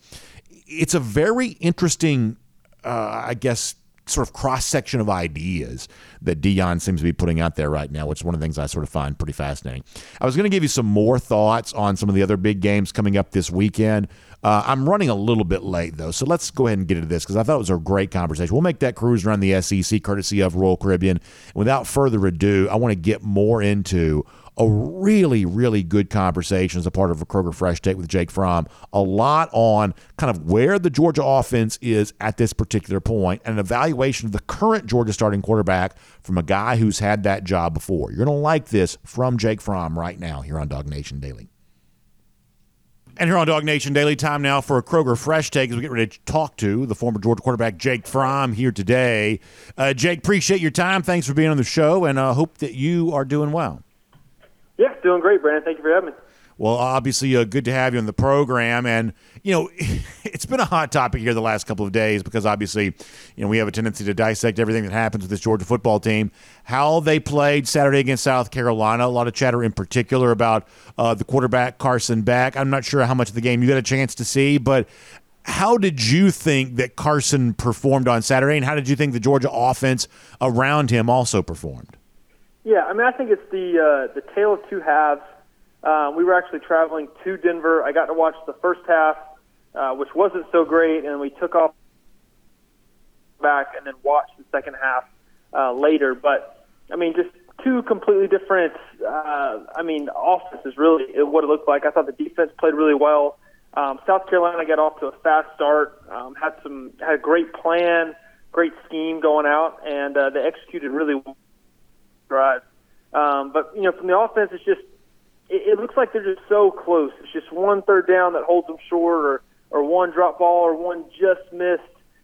It's a very interesting, uh, I guess, sort of cross section of ideas that Deion seems to be putting out there right now, which is one of the things I sort of find pretty fascinating. I was going to give you some more thoughts on some of the other big games coming up this weekend. Uh, I'm running a little bit late, though, so let's go ahead and get into this because I thought it was a great conversation. We'll make that cruise around the SEC courtesy of Royal Caribbean. Without further ado, I want to get more into a really, really good conversation as a part of a Kroger Fresh Take with Jake Fromm. A lot on kind of where the Georgia offense is at this particular point and an evaluation of the current Georgia starting quarterback from a guy who's had that job before. You're going to like this from Jake Fromm right now here on DawgNation Daily. And here on DawgNation Daily, time now for a Kroger Fresh Take as we get ready to talk to the former Georgia quarterback Jake Fromm here today. Uh, Jake, appreciate your time. Thanks for being on the show, and uh, hope that you are doing well. Yeah, doing great, Brandon. Thank you for having me. Well, obviously, uh, good to have you on the program. And, you know, it's been a hot topic here the last couple of days because obviously, you know, we have a tendency to dissect everything that happens with this Georgia football team. How they played Saturday against South Carolina, a lot of chatter in particular about uh, the quarterback, Carson Beck. I'm not sure how much of the game you got a chance to see, but how did you think that Carson performed on Saturday, and how did you think the Georgia offense around him also performed? Yeah, I mean, I think it's the uh, the tale of two halves. Um, we were actually traveling to Denver. I got to watch the first half, uh, which wasn't so great, and we took off back and then watched the second half uh, later. But I mean, just two completely different. Uh, I mean, offenses really what it looked like. I thought the defense played really well. Um, South Carolina got off to a fast start, um, had some had a great plan, great scheme going out, and uh, they executed really well. Drive. Um, but you know, from the offense, it's just it, it looks like they're just so close. It's just one third down that holds them short, or or one drop ball, or one just missed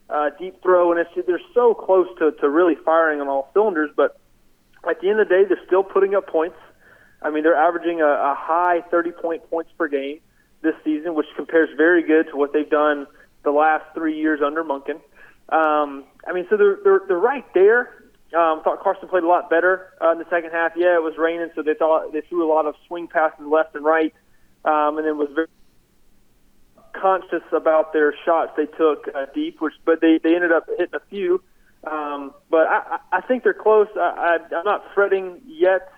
uh, deep throw, and it's they're so close to to really firing on all cylinders. But at the end of the day, they're still putting up points. I mean, they're averaging a, a high 30 point points per game this season, which compares very good to what they've done the last three years under Monken. Um, I mean, so they're, they're they're right there. Um, thought Carson played a lot better uh, in the second half. Yeah, it was raining, so they thought they threw a lot of swing passes left and right, um, and then was very conscious about their shots they took uh, deep. Which, but they they ended up hitting a few. Um, but I, I think they're close. I, I, I'm not fretting yet,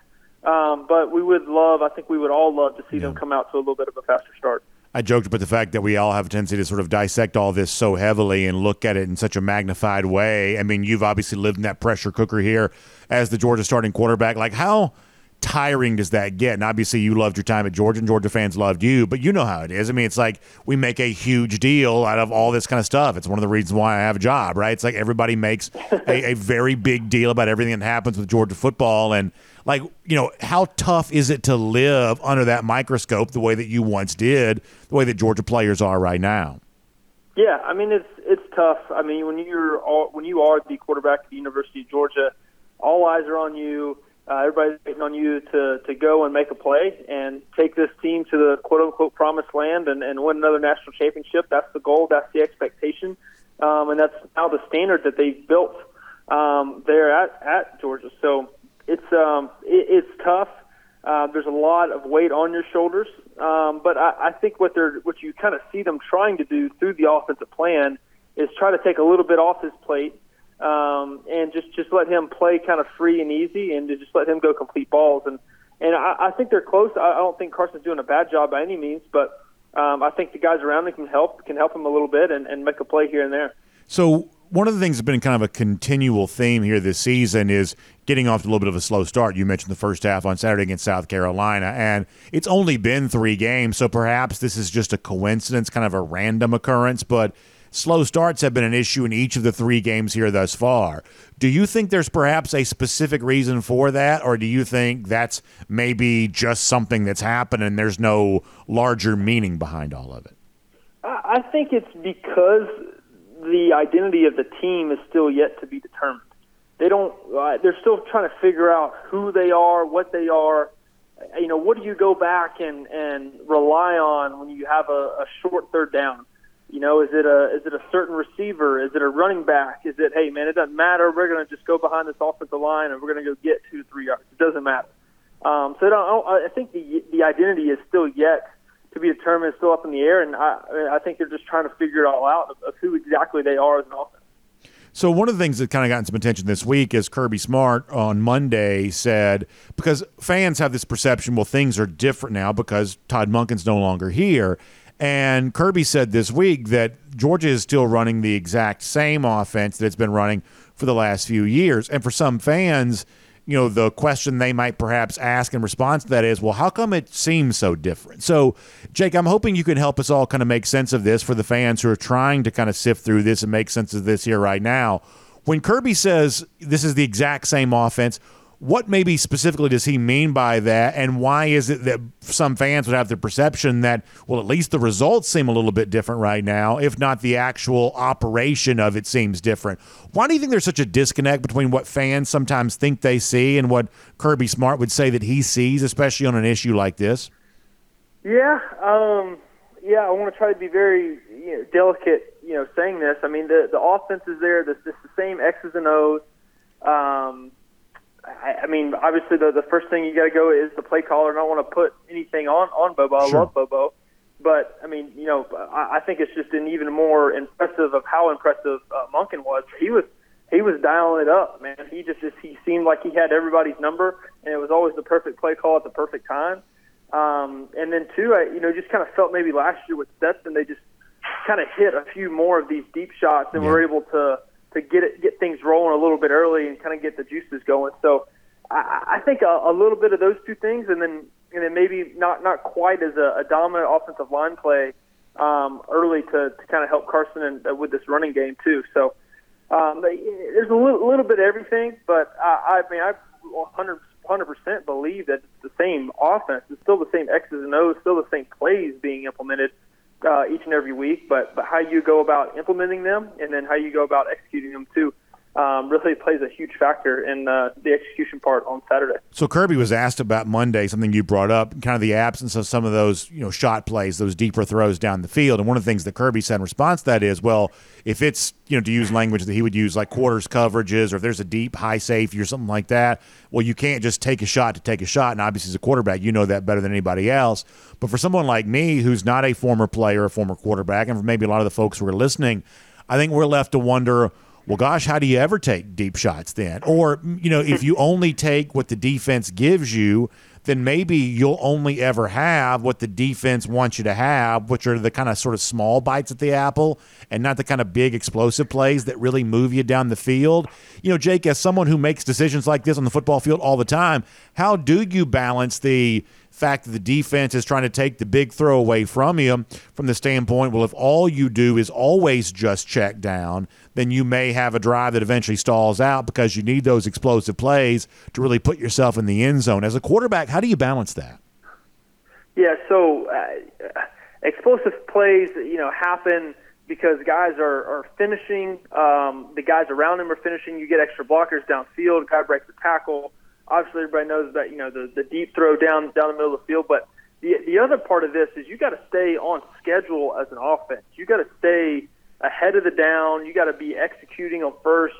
um, but we would love. I think we would all love to see yeah. them come out to a little bit of a faster start. I joked about the fact that we all have a tendency to sort of dissect all this so heavily and look at it in such a magnified way. I mean, you've obviously lived in that pressure cooker here as the Georgia starting quarterback. Like, how tiring does that get? And obviously, you loved your time at Georgia, and Georgia fans loved you, but you know how it is. I mean, it's like we make a huge deal out of all this kind of stuff. It's one of the reasons why I have a job, right? It's like everybody makes a, a very big deal about everything that happens with Georgia football. And like you know how tough is it to live under that microscope the way that you once did the way that georgia players are right now? Yeah i mean it's it's tough. I mean when you're all, when you are the quarterback at the university of georgia all eyes are on you. Uh, everybody's waiting on you to to go and make a play and take this team to the quote unquote promised land and, and win another national championship. That's the goal. That's the expectation. Um, and that's now the standard that they've built um, there at at georgia. So it's um it, it's tough. Uh, there's a lot of weight on your shoulders, um, but I, I think what they're what you kind of see them trying to do through the offensive plan is try to take a little bit off his plate um, and just just let him play kind of free and easy, and to just let him go complete balls. And and I, I think they're close. I, I don't think Carson's doing a bad job by any means, but um, I think the guys around him can help can help him a little bit and, and make a play here and there. So one of the things that's been kind of a continual theme here this season is getting off to a little bit of a slow start. You mentioned the first half on Saturday against South Carolina, and it's only been three games, so perhaps this is just a coincidence, kind of a random occurrence, but slow starts have been an issue in each of the three games here thus far. Do you think there's perhaps a specific reason for that, or do you think that's maybe just something that's happened and there's no larger meaning behind all of it? I think it's because the identity of the team is still yet to be determined. They don't. Uh, they're still trying to figure out who they are, what they are. You know, what do you go back and and rely on when you have a, a short third down? You know, is it a is it a certain receiver? Is it a running back? Is it hey man, it doesn't matter. We're to just go behind this offensive line and we're to go get two three yards. It doesn't matter. Um, so I, don't, I think the the identity is still yet to be determined, still up in the air, and I, I think they're just trying to figure it all out of, of who exactly they are as an offense. So one of the things that kind of gotten some attention this week is Kirby Smart on Monday said because fans have this perception, well, things are different now because Todd Monken's no longer here. And Kirby said this week that Georgia is still running the exact same offense that it's been running for the last few years. And for some fans, you know, the question they might perhaps ask in response to that is, well, how come it seems so different? So, Jake, I'm hoping you can help us all kind of make sense of this for the fans who are trying to kind of sift through this and make sense of this here right now. When Kirby says this is the exact same offense, what maybe specifically does he mean by that, and why is it that some fans would have the perception that, well, at least the results seem a little bit different right now, if not the actual operation of it seems different? Why do you think there's such a disconnect between what fans sometimes think they see and what Kirby Smart would say that he sees, especially on an issue like this? Yeah, um, yeah, I want to try to be very you know, delicate, you know, saying this. I mean, the the offense is there. It's the same X's and O's. Um, I, I mean, obviously the the first thing you got to go is the play caller. And I don't want to put anything on on Bobo. I love Bobo, but I mean, you know, I, I think it's just an even more impressive of how impressive uh, Monken was. He was he was dialing it up, man. He just, just he seemed like he had everybody's number, and it was always the perfect play call at the perfect time. Um, and then two, I you know just kind of felt maybe last year with Stetson, they just kind of hit a few more of these deep shots and yeah. were able to to get it, get things rolling a little bit early and kind of get the juices going. So I, I think a, a little bit of those two things, and then and then maybe not not quite as a, a dominant offensive line play um, early to, to kind of help Carson and, uh, with this running game too. So um, there's a little, little bit of everything, but I, I mean I 100 percent believe that it's the same offense. It's still the same X's and O's, still the same plays being implemented uh, each and every week, but but how you go about implementing them and then how you go about executing them too um, really plays a huge factor in uh, the execution part on Saturday. So Kirby was asked about Monday, something you brought up, kind of the absence of some of those you know shot plays, those deeper throws down the field. And one of the things that Kirby said in response to that is, well, if it's you know to use language that he would use like quarters coverages, or if there's a deep high safety or something like that, well, you can't just take a shot to take a shot. And obviously, as a quarterback, you know that better than anybody else. But for someone like me, who's not a former player, a former quarterback, and for maybe a lot of the folks who are listening, I think we're left to wonder well, gosh, how do you ever take deep shots then? Or, you know, if you only take what the defense gives you, then maybe you'll only ever have what the defense wants you to have, which are the kind of sort of small bites at the apple and not the kind of big explosive plays that really move you down the field. You know, Jake, as someone who makes decisions like this on the football field all the time, how do you balance the fact that the defense is trying to take the big throw away from you from the standpoint, well, if all you do is always just check down, then you may have a drive that eventually stalls out because you need those explosive plays to really put yourself in the end zone. As a quarterback, how do you balance that? Yeah, so uh, explosive plays, you know, happen because guys are, are finishing. Um, the guys around him are finishing. You get extra blockers downfield. Guy breaks the tackle obviously everybody knows that you know the the deep throw down down the middle of the field, but the the other part of this is you got to stay on schedule as an offense. You got to stay ahead of the down. You got to be executing on first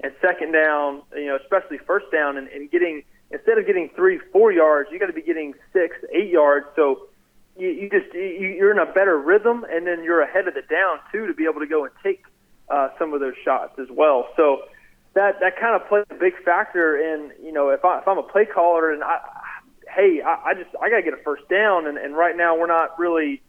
and second down. You know, especially first down and, and getting instead of getting three, four yards, you got to be getting six, eight yards. So you, you just you, you're in a better rhythm, and then you're ahead of the down too to be able to go and take uh, some of those shots as well. So that that kind of plays a big factor in you know if I if I'm a play caller and I hey I, I just I got to get a first down, and, and right now we're not really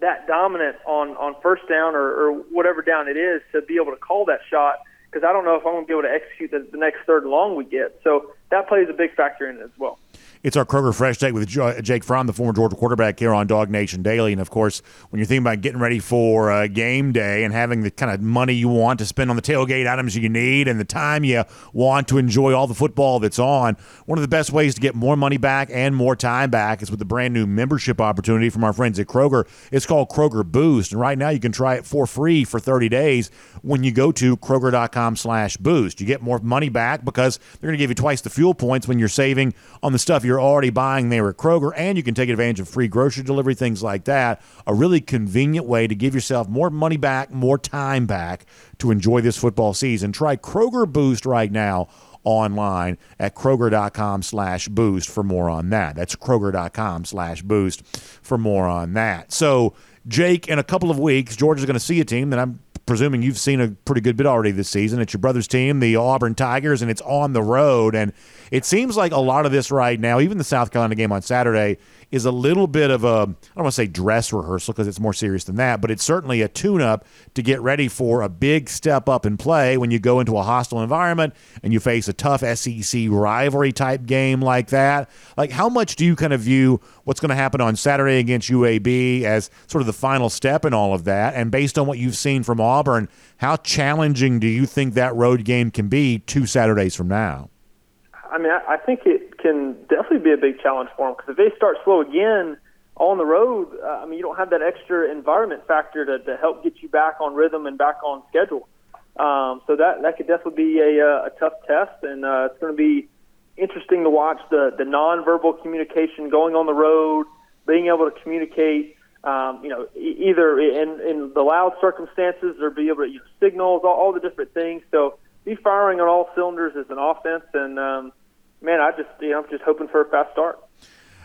that dominant on on first down or, or whatever down it is to be able to call that shot because I don't know if I'm going to be able to execute the, the next third and long we get. So that plays a big factor in it as well. It's our Kroger Fresh Take with Jake Fromm, the former Georgia quarterback, here on DawgNation Daily. And of course, when you're thinking about getting ready for uh, game day and having the kind of money you want to spend on the tailgate items you need and the time you want to enjoy all the football that's on, one of the best ways to get more money back and more time back is with the brand new membership opportunity from our friends at Kroger. It's called Kroger Boost, and right now you can try it for free for 30 days when you go to Kroger.com slash boost. You get more money back because they're going to give you twice the fuel points when you're saving on the stuff you're already buying there at Kroger, and you can take advantage of free grocery delivery, things like that. A really convenient way to give yourself more money back, more time back to enjoy this football season. Try Kroger Boost right now online at kroger.com slash boost for more on that. That's kroger.com slash boost for more on that. So, Jake, in a couple of weeks, Georgia's going to see a team that I'm presuming you've seen a pretty good bit already this season. It's your brother's team, the Auburn Tigers, and it's on the road. And it seems like a lot of this right now, even the South Carolina game on Saturday, is a little bit of a, I don't want to say dress rehearsal because it's more serious than that, but it's certainly a tune up to get ready for a big step up in play when you go into a hostile environment and you face a tough SEC rivalry type game like that. Like, how much do you kind of view what's going to happen on Saturday against UAB as sort of the final step in all of that? And based on what you've seen from Auburn, how challenging do you think that road game can be two Saturdays from now? I mean, I, I think it can definitely be a big challenge for them because if they start slow again on the road, uh, I mean, you don't have that extra environment factor to, to help get you back on rhythm and back on schedule. Um, so that that could definitely be a, uh, a tough test, and uh, it's going to be interesting to watch the the nonverbal communication going on the road, being able to communicate. Um, you know, e- either in in the loud circumstances or be able to use signals, all, all the different things. So be firing on all cylinders as an offense, and um, man, I just you know I'm just hoping for a fast start.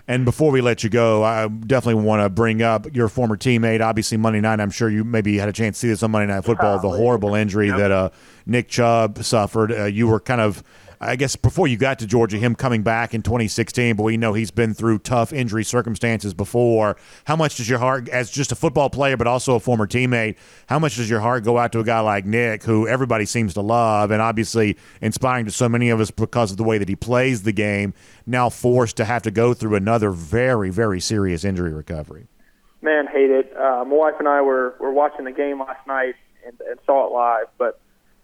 And before we let you go, I definitely want to bring up your former teammate. Obviously, Monday night, I'm sure you maybe had a chance to see this on Monday Night Football. the horrible injury that uh, Nick Chubb suffered. Uh, you were kind of I guess before you got to Georgia, him coming back in 2016, but we know he's been through tough injury circumstances before. How much does your heart, as just a football player, but also a former teammate, how much does your heart go out to a guy like Nick, who everybody seems to love, and obviously inspiring to so many of us because of the way that he plays the game, now forced to have to go through another very, very serious injury recovery? Man, hate it. Uh, my wife and I were, were watching the game last night and, and saw it live, but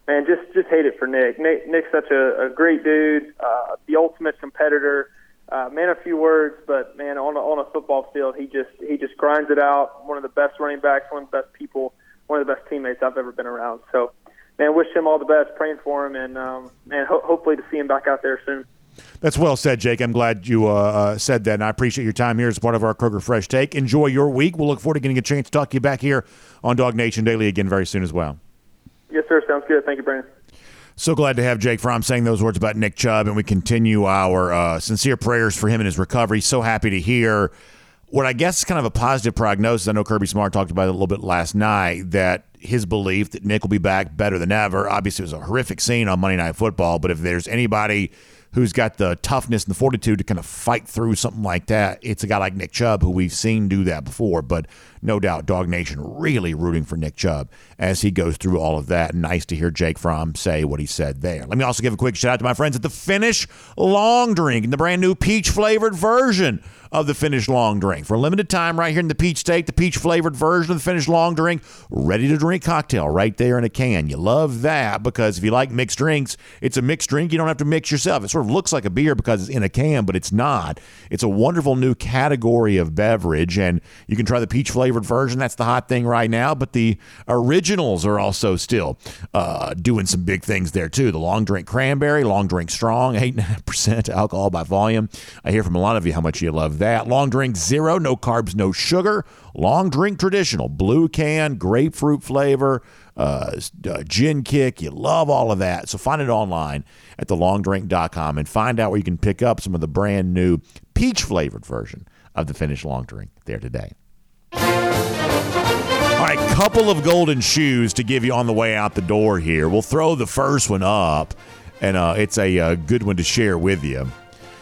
man, just just hate it for Nick. Nick Nick's such a, a great dude, uh, the ultimate competitor. Uh, man, a few words, but man, on a, on a football field, he just he just grinds it out. One of the best running backs, one of the best people, one of the best teammates I've ever been around. So, man, wish him all the best, praying for him, and um, man, ho- hopefully to see him back out there soon. That's well said, Jake. I'm glad you uh, uh, said that, and I appreciate your time here as part of our Kroger Fresh Take. Enjoy your week. We'll look forward to getting a chance to talk to you back here on DawgNation Daily again very soon as well. Yes, sir. Sounds good. Thank you, Brandon. So glad to have Jake Fromm saying those words about Nick Chubb, and we continue our uh, sincere prayers for him and his recovery. So happy to hear what I guess is kind of a positive prognosis. I know Kirby Smart talked about it a little bit last night that his belief that Nick will be back better than ever. Obviously, it was a horrific scene on Monday Night Football, but if there's anybody who's got the toughness and the fortitude to kind of fight through something like that, it's a guy like Nick Chubb who we've seen do that before. But no doubt, DawgNation really rooting for Nick Chubb as he goes through all of that. Nice to hear Jake Fromm say what he said there. Let me also give a quick shout out to my friends at the Finnish Long Drink and the brand new peach flavored version of the Finnish Long Drink. For a limited time, right here in the Peach State, the peach flavored version of the Finnish Long Drink, ready to drink cocktail right there in a can. You love that because if you like mixed drinks, it's a mixed drink. You don't have to mix yourself. It sort of looks like a beer because it's in a can, but it's not. It's a wonderful new category of beverage, and you can try the peach flavored version. That's the hot thing right now, but the originals are also still uh, doing some big things there, too. The long drink cranberry, long drink strong, 8.5% alcohol by volume. I hear from a lot of you how much you love that. Long drink zero, no carbs, no sugar. Long drink traditional, blue can, grapefruit flavor. uh, uh, gin kick. You love all of that. So find it online at thelongdrink.com and find out where you can pick up some of the brand new peach flavored version of the Finnish long drink there today. Couple of golden shoes to give you on the way out the door here. We'll throw the first one up, and uh, it's a, a uh, good one to share with you.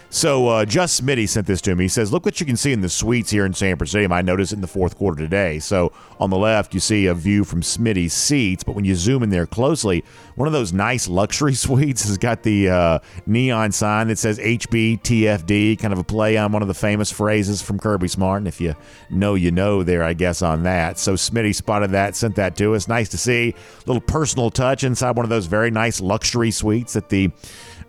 So uh, Just Smitty sent this to me. He says, "Look what you can see in the suites here in San Stadium. I noticed it in the fourth quarter today. So on the left, you see a view from Smitty's seats, but when you zoom in there closely, one of those nice luxury suites has got the uh, neon sign that says HBTFD, kind of a play on one of the famous phrases from Kirby Smart. And if you know, you know there, I guess, on that. So Smitty spotted that, sent that to us. Nice to see. A little personal touch inside one of those very nice luxury suites that the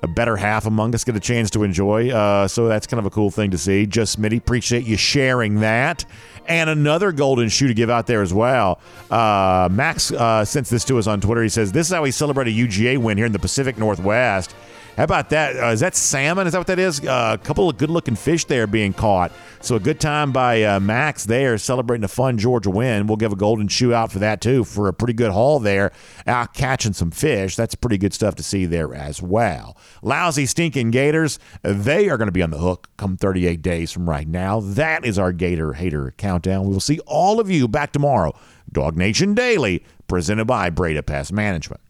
a better half among us get a chance to enjoy. Uh, so that's kind of a cool thing to see. Just Smitty, appreciate you sharing that. And another golden shoe to give out there as well. Uh, Max uh, this to us on Twitter. He says, This is how we celebrate a UGA win here in the Pacific Northwest. How about that? Uh, is that salmon? Is that what that is? Uh, a couple of good looking fish there being caught. So a good time by uh, Max there celebrating a fun Georgia win. We'll give a golden shoe out for that too for a pretty good haul there out catching some fish. That's pretty good stuff to see there as well. Lousy stinking Gators, they are going to be on the hook come 38 days from right now. That is our Gator Hater countdown. We will see all of you back tomorrow. DawgNation Daily, presented by Breda Pest Management.